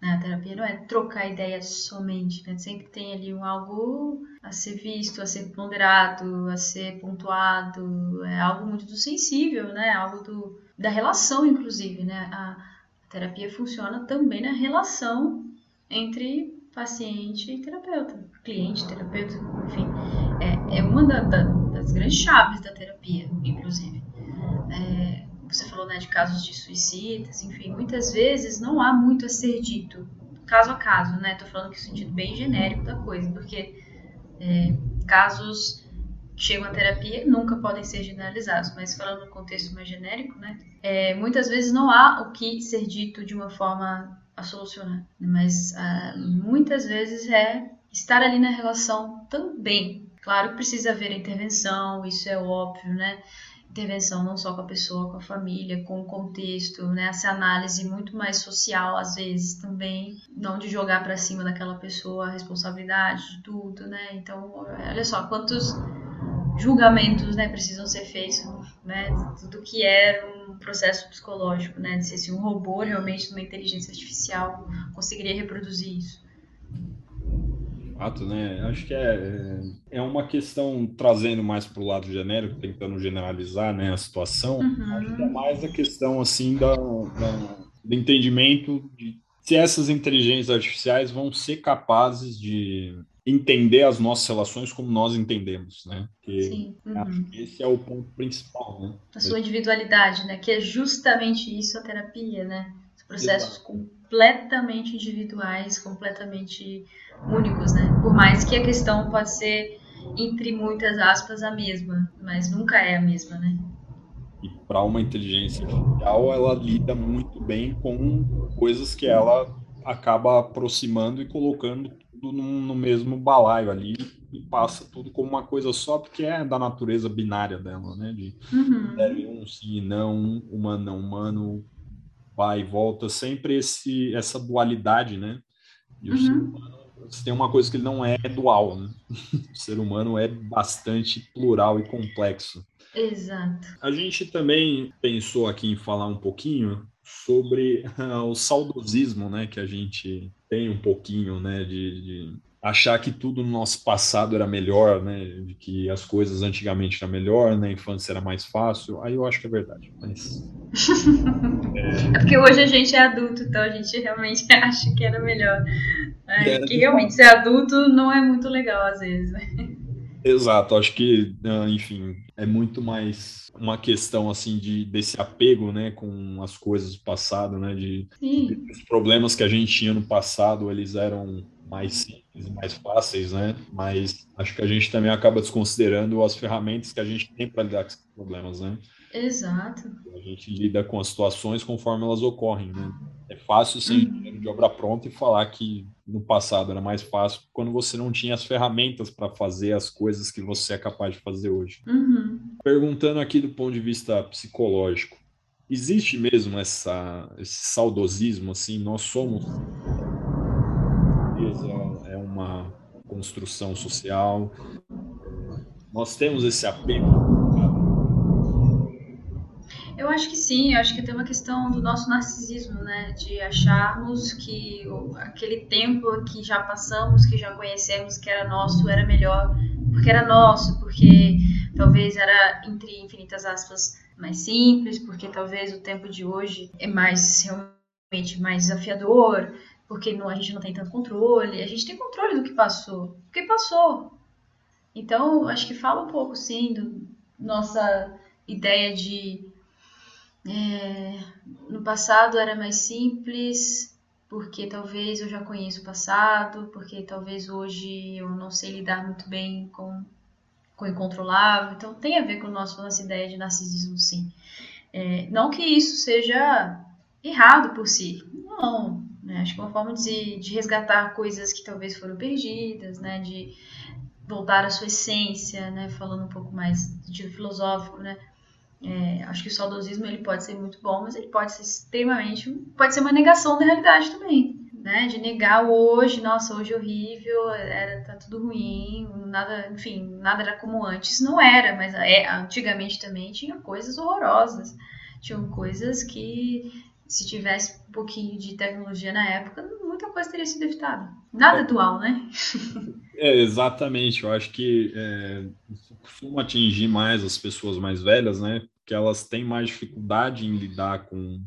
S2: Né? A terapia não é trocar ideias somente, né? Sempre tem ali um algo a ser visto, a ser ponderado, a ser pontuado, é algo muito do sensível, né? Algo do, da relação, inclusive, né? A terapia funciona também na relação entre paciente e terapeuta, cliente, terapeuta, enfim. É, é uma da, da, das grandes chaves da terapia, inclusive. É, você falou né, de casos de suicidas, enfim, muitas vezes não há muito a ser dito, caso a caso, né? Tô falando que no sentido bem genérico da coisa, porque é, casos chegam à terapia nunca podem ser generalizados, mas falando no contexto mais genérico, né? É, muitas vezes não há o que ser dito de uma forma a solucionar, mas ah, muitas vezes é estar ali na relação também. Claro precisa haver intervenção, isso é óbvio, né? intervenção não só com a pessoa, com a família, com o contexto, né? Essa análise muito mais social às vezes também, não de jogar para cima daquela pessoa a responsabilidade de tudo, né? Então, olha só quantos julgamentos, né, precisam ser feitos, né? Tudo que é um processo psicológico, né? De se um robô realmente uma inteligência artificial conseguiria reproduzir isso
S1: fato, né? Acho que é, é, é uma questão trazendo mais para o lado genérico, tentando generalizar né, a situação. Uhum. Acho que é mais a questão assim da, da, do entendimento de se essas inteligências artificiais vão ser capazes de entender as nossas relações como nós entendemos, né?
S2: Que Sim. Uhum.
S1: acho que esse é o ponto principal, né?
S2: A sua individualidade, né? Que é justamente isso a terapia, né? Os processos Exato. completamente individuais, completamente únicos, né? Por mais que a questão pode ser, entre muitas aspas, a mesma, mas nunca é a mesma, né?
S1: E para uma inteligência artificial, ela lida muito bem com coisas que ela acaba aproximando e colocando tudo no, no mesmo balaio ali e passa tudo como uma coisa só, porque é da natureza binária dela, né? De uhum. um sim e não, humano não humano, vai e volta, sempre esse, essa dualidade, né? E o uhum. ser humano tem uma coisa que ele não é dual, né? [laughs] O ser humano é bastante plural e complexo.
S2: Exato.
S1: A gente também pensou aqui em falar um pouquinho sobre uh, [laughs] o saudosismo, né, que a gente tem um pouquinho, né, de, de, achar que tudo no nosso passado era melhor, né, de que as coisas antigamente eram melhor, né, a infância era mais fácil. Aí eu acho que é verdade, mas [laughs]
S2: é... é porque hoje a gente é adulto, então a gente realmente [laughs] acha que era melhor. É, que realmente ser adulto não é muito legal às vezes. Né?
S1: Exato, acho que, ah, enfim, é muito mais uma questão assim de desse apego, né, com as coisas do passado, né, de, de os problemas que a gente tinha no passado, eles eram mais simples, mais fáceis, né? Mas acho que a gente também acaba desconsiderando as ferramentas que a gente tem para lidar com esses problemas, né?
S2: Exato.
S1: A gente lida com as situações conforme elas ocorrem, né? É fácil ser engenheiro de obra pronta e falar que no passado era mais fácil quando você não tinha as ferramentas para fazer as coisas que você é capaz de fazer hoje.
S2: Uhum.
S1: Perguntando aqui do ponto de vista psicológico, existe mesmo essa, esse saudosismo, assim, nós somos é uma construção social, nós temos esse apego
S2: eu acho que sim, eu acho que tem uma questão do nosso narcisismo, né? De acharmos que aquele tempo que já passamos, que já conhecemos, que era nosso, era melhor, porque era nosso, porque talvez era, entre infinitas aspas, mais simples, porque talvez o tempo de hoje é mais realmente mais desafiador, porque não, a gente não tem tanto controle, a gente tem controle do que passou, porque passou. Então, acho que fala um pouco, sim, do nossa ideia de é, no passado era mais simples, porque talvez eu já conheço o passado, porque talvez hoje eu não sei lidar muito bem com, com o incontrolável. Então tem a ver com a nossa, nossa ideia de narcisismo, sim. É, não que isso seja errado por si, não. Né? Acho que é uma forma de, de resgatar coisas que talvez foram perdidas, né? de voltar à sua essência, né? falando um pouco mais de filosófico, né? É, acho que o saudosismo ele pode ser muito bom, mas ele pode ser extremamente. pode ser uma negação da realidade também. Né, de negar hoje, nossa, hoje é horrível, era tá tudo ruim, nada, enfim, nada era como antes, não era, mas é, antigamente também tinha coisas horrorosas, tinham coisas que se tivesse um pouquinho de tecnologia na época, muita coisa teria sido evitada. Nada é, dual, né?
S1: É, exatamente. Eu acho que é, costuma atingir mais as pessoas mais velhas, né? Que elas têm mais dificuldade em lidar com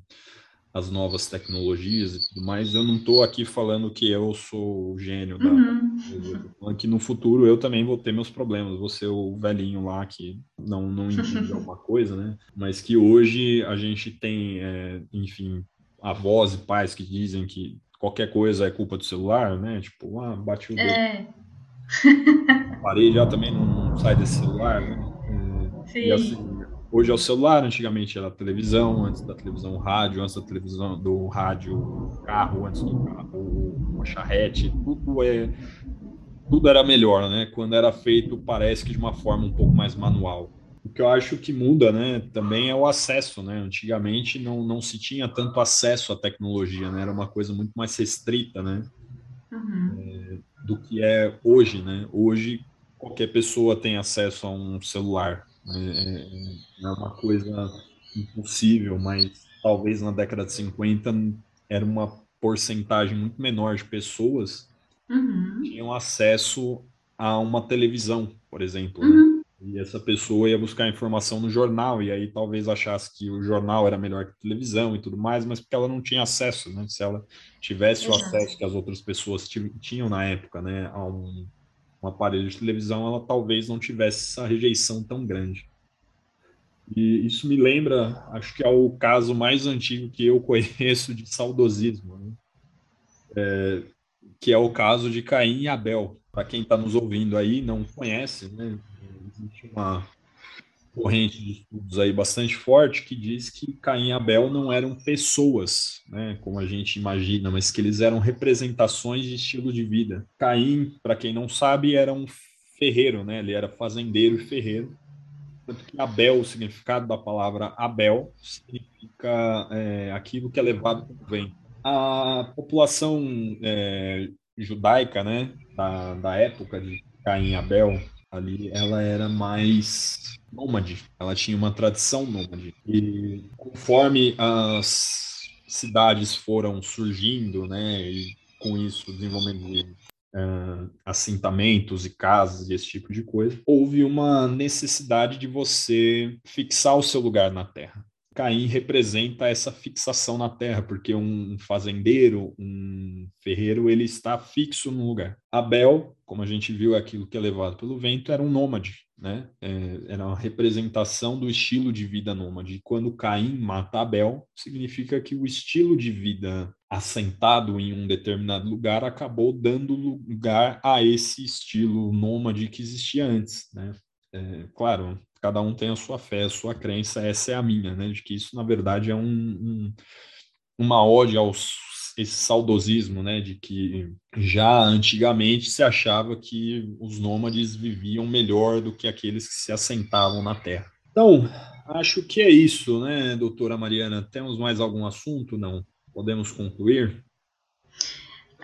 S1: as novas tecnologias e tudo mais. Eu não estou aqui falando que eu sou o gênio da. Uhum. Que no futuro eu também vou ter meus problemas. Vou ser o velhinho lá que não, não entende [laughs] alguma coisa, né? Mas que hoje a gente tem, é, enfim, avós e pais que dizem que qualquer coisa é culpa do celular, né? Tipo, ah, bate o dedo. É. A parede já também não sai desse celular, né? É, Sim. E assim, Hoje é o celular, antigamente era a televisão, antes da televisão o rádio, antes da televisão do rádio o carro, antes do carro uma charrete, tudo é tudo era melhor, né? Quando era feito, parece que de uma forma um pouco mais manual. O que eu acho que muda, né, também é o acesso, né? Antigamente não, não se tinha tanto acesso à tecnologia, né? Era uma coisa muito mais restrita, né? Uhum. É, do que é hoje, né? Hoje qualquer pessoa tem acesso a um celular. É, é, é uma coisa impossível, mas talvez na década de 50 era uma porcentagem muito menor de pessoas uhum. que tinham acesso a uma televisão, por exemplo. Né? Uhum. Né? E essa pessoa ia buscar informação no jornal, e aí talvez achasse que o jornal era melhor que a televisão e tudo mais, mas porque ela não tinha acesso, né? Se ela tivesse Exato. o acesso que as outras pessoas tinham na época, né, a um, um aparelho de televisão, ela talvez não tivesse essa rejeição tão grande. E isso me lembra, acho que é o caso mais antigo que eu [laughs] conheço de saudosismo, né? é, que é o caso de Caim e Abel. Para quem está nos ouvindo aí não conhece, né? existe uma corrente de estudos aí bastante forte que diz que Caim e Abel não eram pessoas, né, como a gente imagina, mas que eles eram representações de estilo de vida. Caim, para quem não sabe, era um ferreiro, né? Ele era fazendeiro e ferreiro. Tanto que Abel, o significado da palavra Abel, significa é, aquilo que é levado pelo vento. A população é, judaica, né, da, da época de Caim e Abel, ali, ela era mais nômade, ela tinha uma tradição nômade. E conforme as cidades foram surgindo, né, e com isso desenvolvimento de uh, assentamentos e casas e esse tipo de coisa, houve uma necessidade de você fixar o seu lugar na terra. Caim representa essa fixação na terra, porque um fazendeiro, um ferreiro, ele está fixo no lugar. Abel, como a gente viu aquilo que é levado pelo vento, era um nômade, né? É, era uma representação do estilo de vida nômade. Quando Caim mata Abel, significa que o estilo de vida assentado em um determinado lugar acabou dando lugar a esse estilo nômade que existia antes, né? É, claro, cada um tem a sua fé, a sua crença, essa é a minha, né? De que isso, na verdade, é um, um uma ode ao esse saudosismo, né? De que já antigamente se achava que os nômades viviam melhor do que aqueles que se assentavam na terra. Então, acho que é isso, né, doutora Mariana? Temos mais algum assunto? Não? Podemos concluir?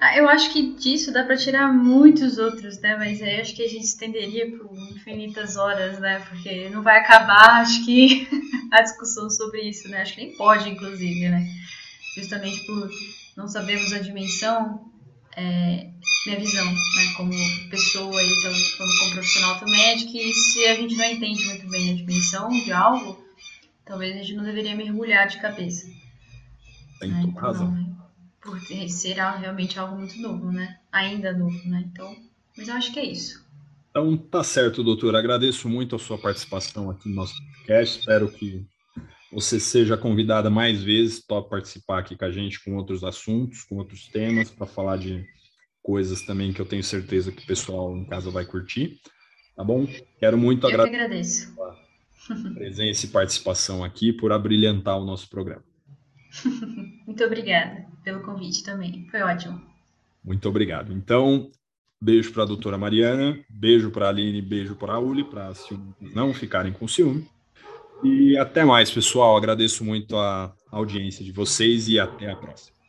S2: Ah, eu acho que disso dá para tirar muitos outros, né? Mas aí acho que a gente estenderia por infinitas horas, né? Porque não vai acabar, acho que, [laughs] a discussão sobre isso, né? Acho que nem pode, inclusive, né? Justamente por não sabermos a dimensão, é, minha visão, né? Como pessoa e então, como, como profissional também, é de que se a gente não entende muito bem a dimensão de algo, talvez a gente não deveria mergulhar de cabeça.
S1: Tem né? então, razão. Não,
S2: por ser realmente algo muito novo, né? Ainda novo, né? Então, mas eu acho que é isso.
S1: Então, tá certo, doutor. Agradeço muito a sua participação aqui no nosso podcast. Espero que você seja convidada mais vezes para participar aqui com a gente com outros assuntos, com outros temas, para falar de coisas também que eu tenho certeza que o pessoal em casa vai curtir. Tá bom? Quero muito
S2: eu agradecer.
S1: A presença e participação aqui por abrilhantar o nosso programa. [laughs]
S2: Muito obrigada pelo convite também. Foi ótimo.
S1: Muito obrigado. Então, beijo para a doutora Mariana, beijo para a Aline, beijo para a Uli, para não ficarem com ciúme. E até mais, pessoal. Agradeço muito a audiência de vocês e até a próxima.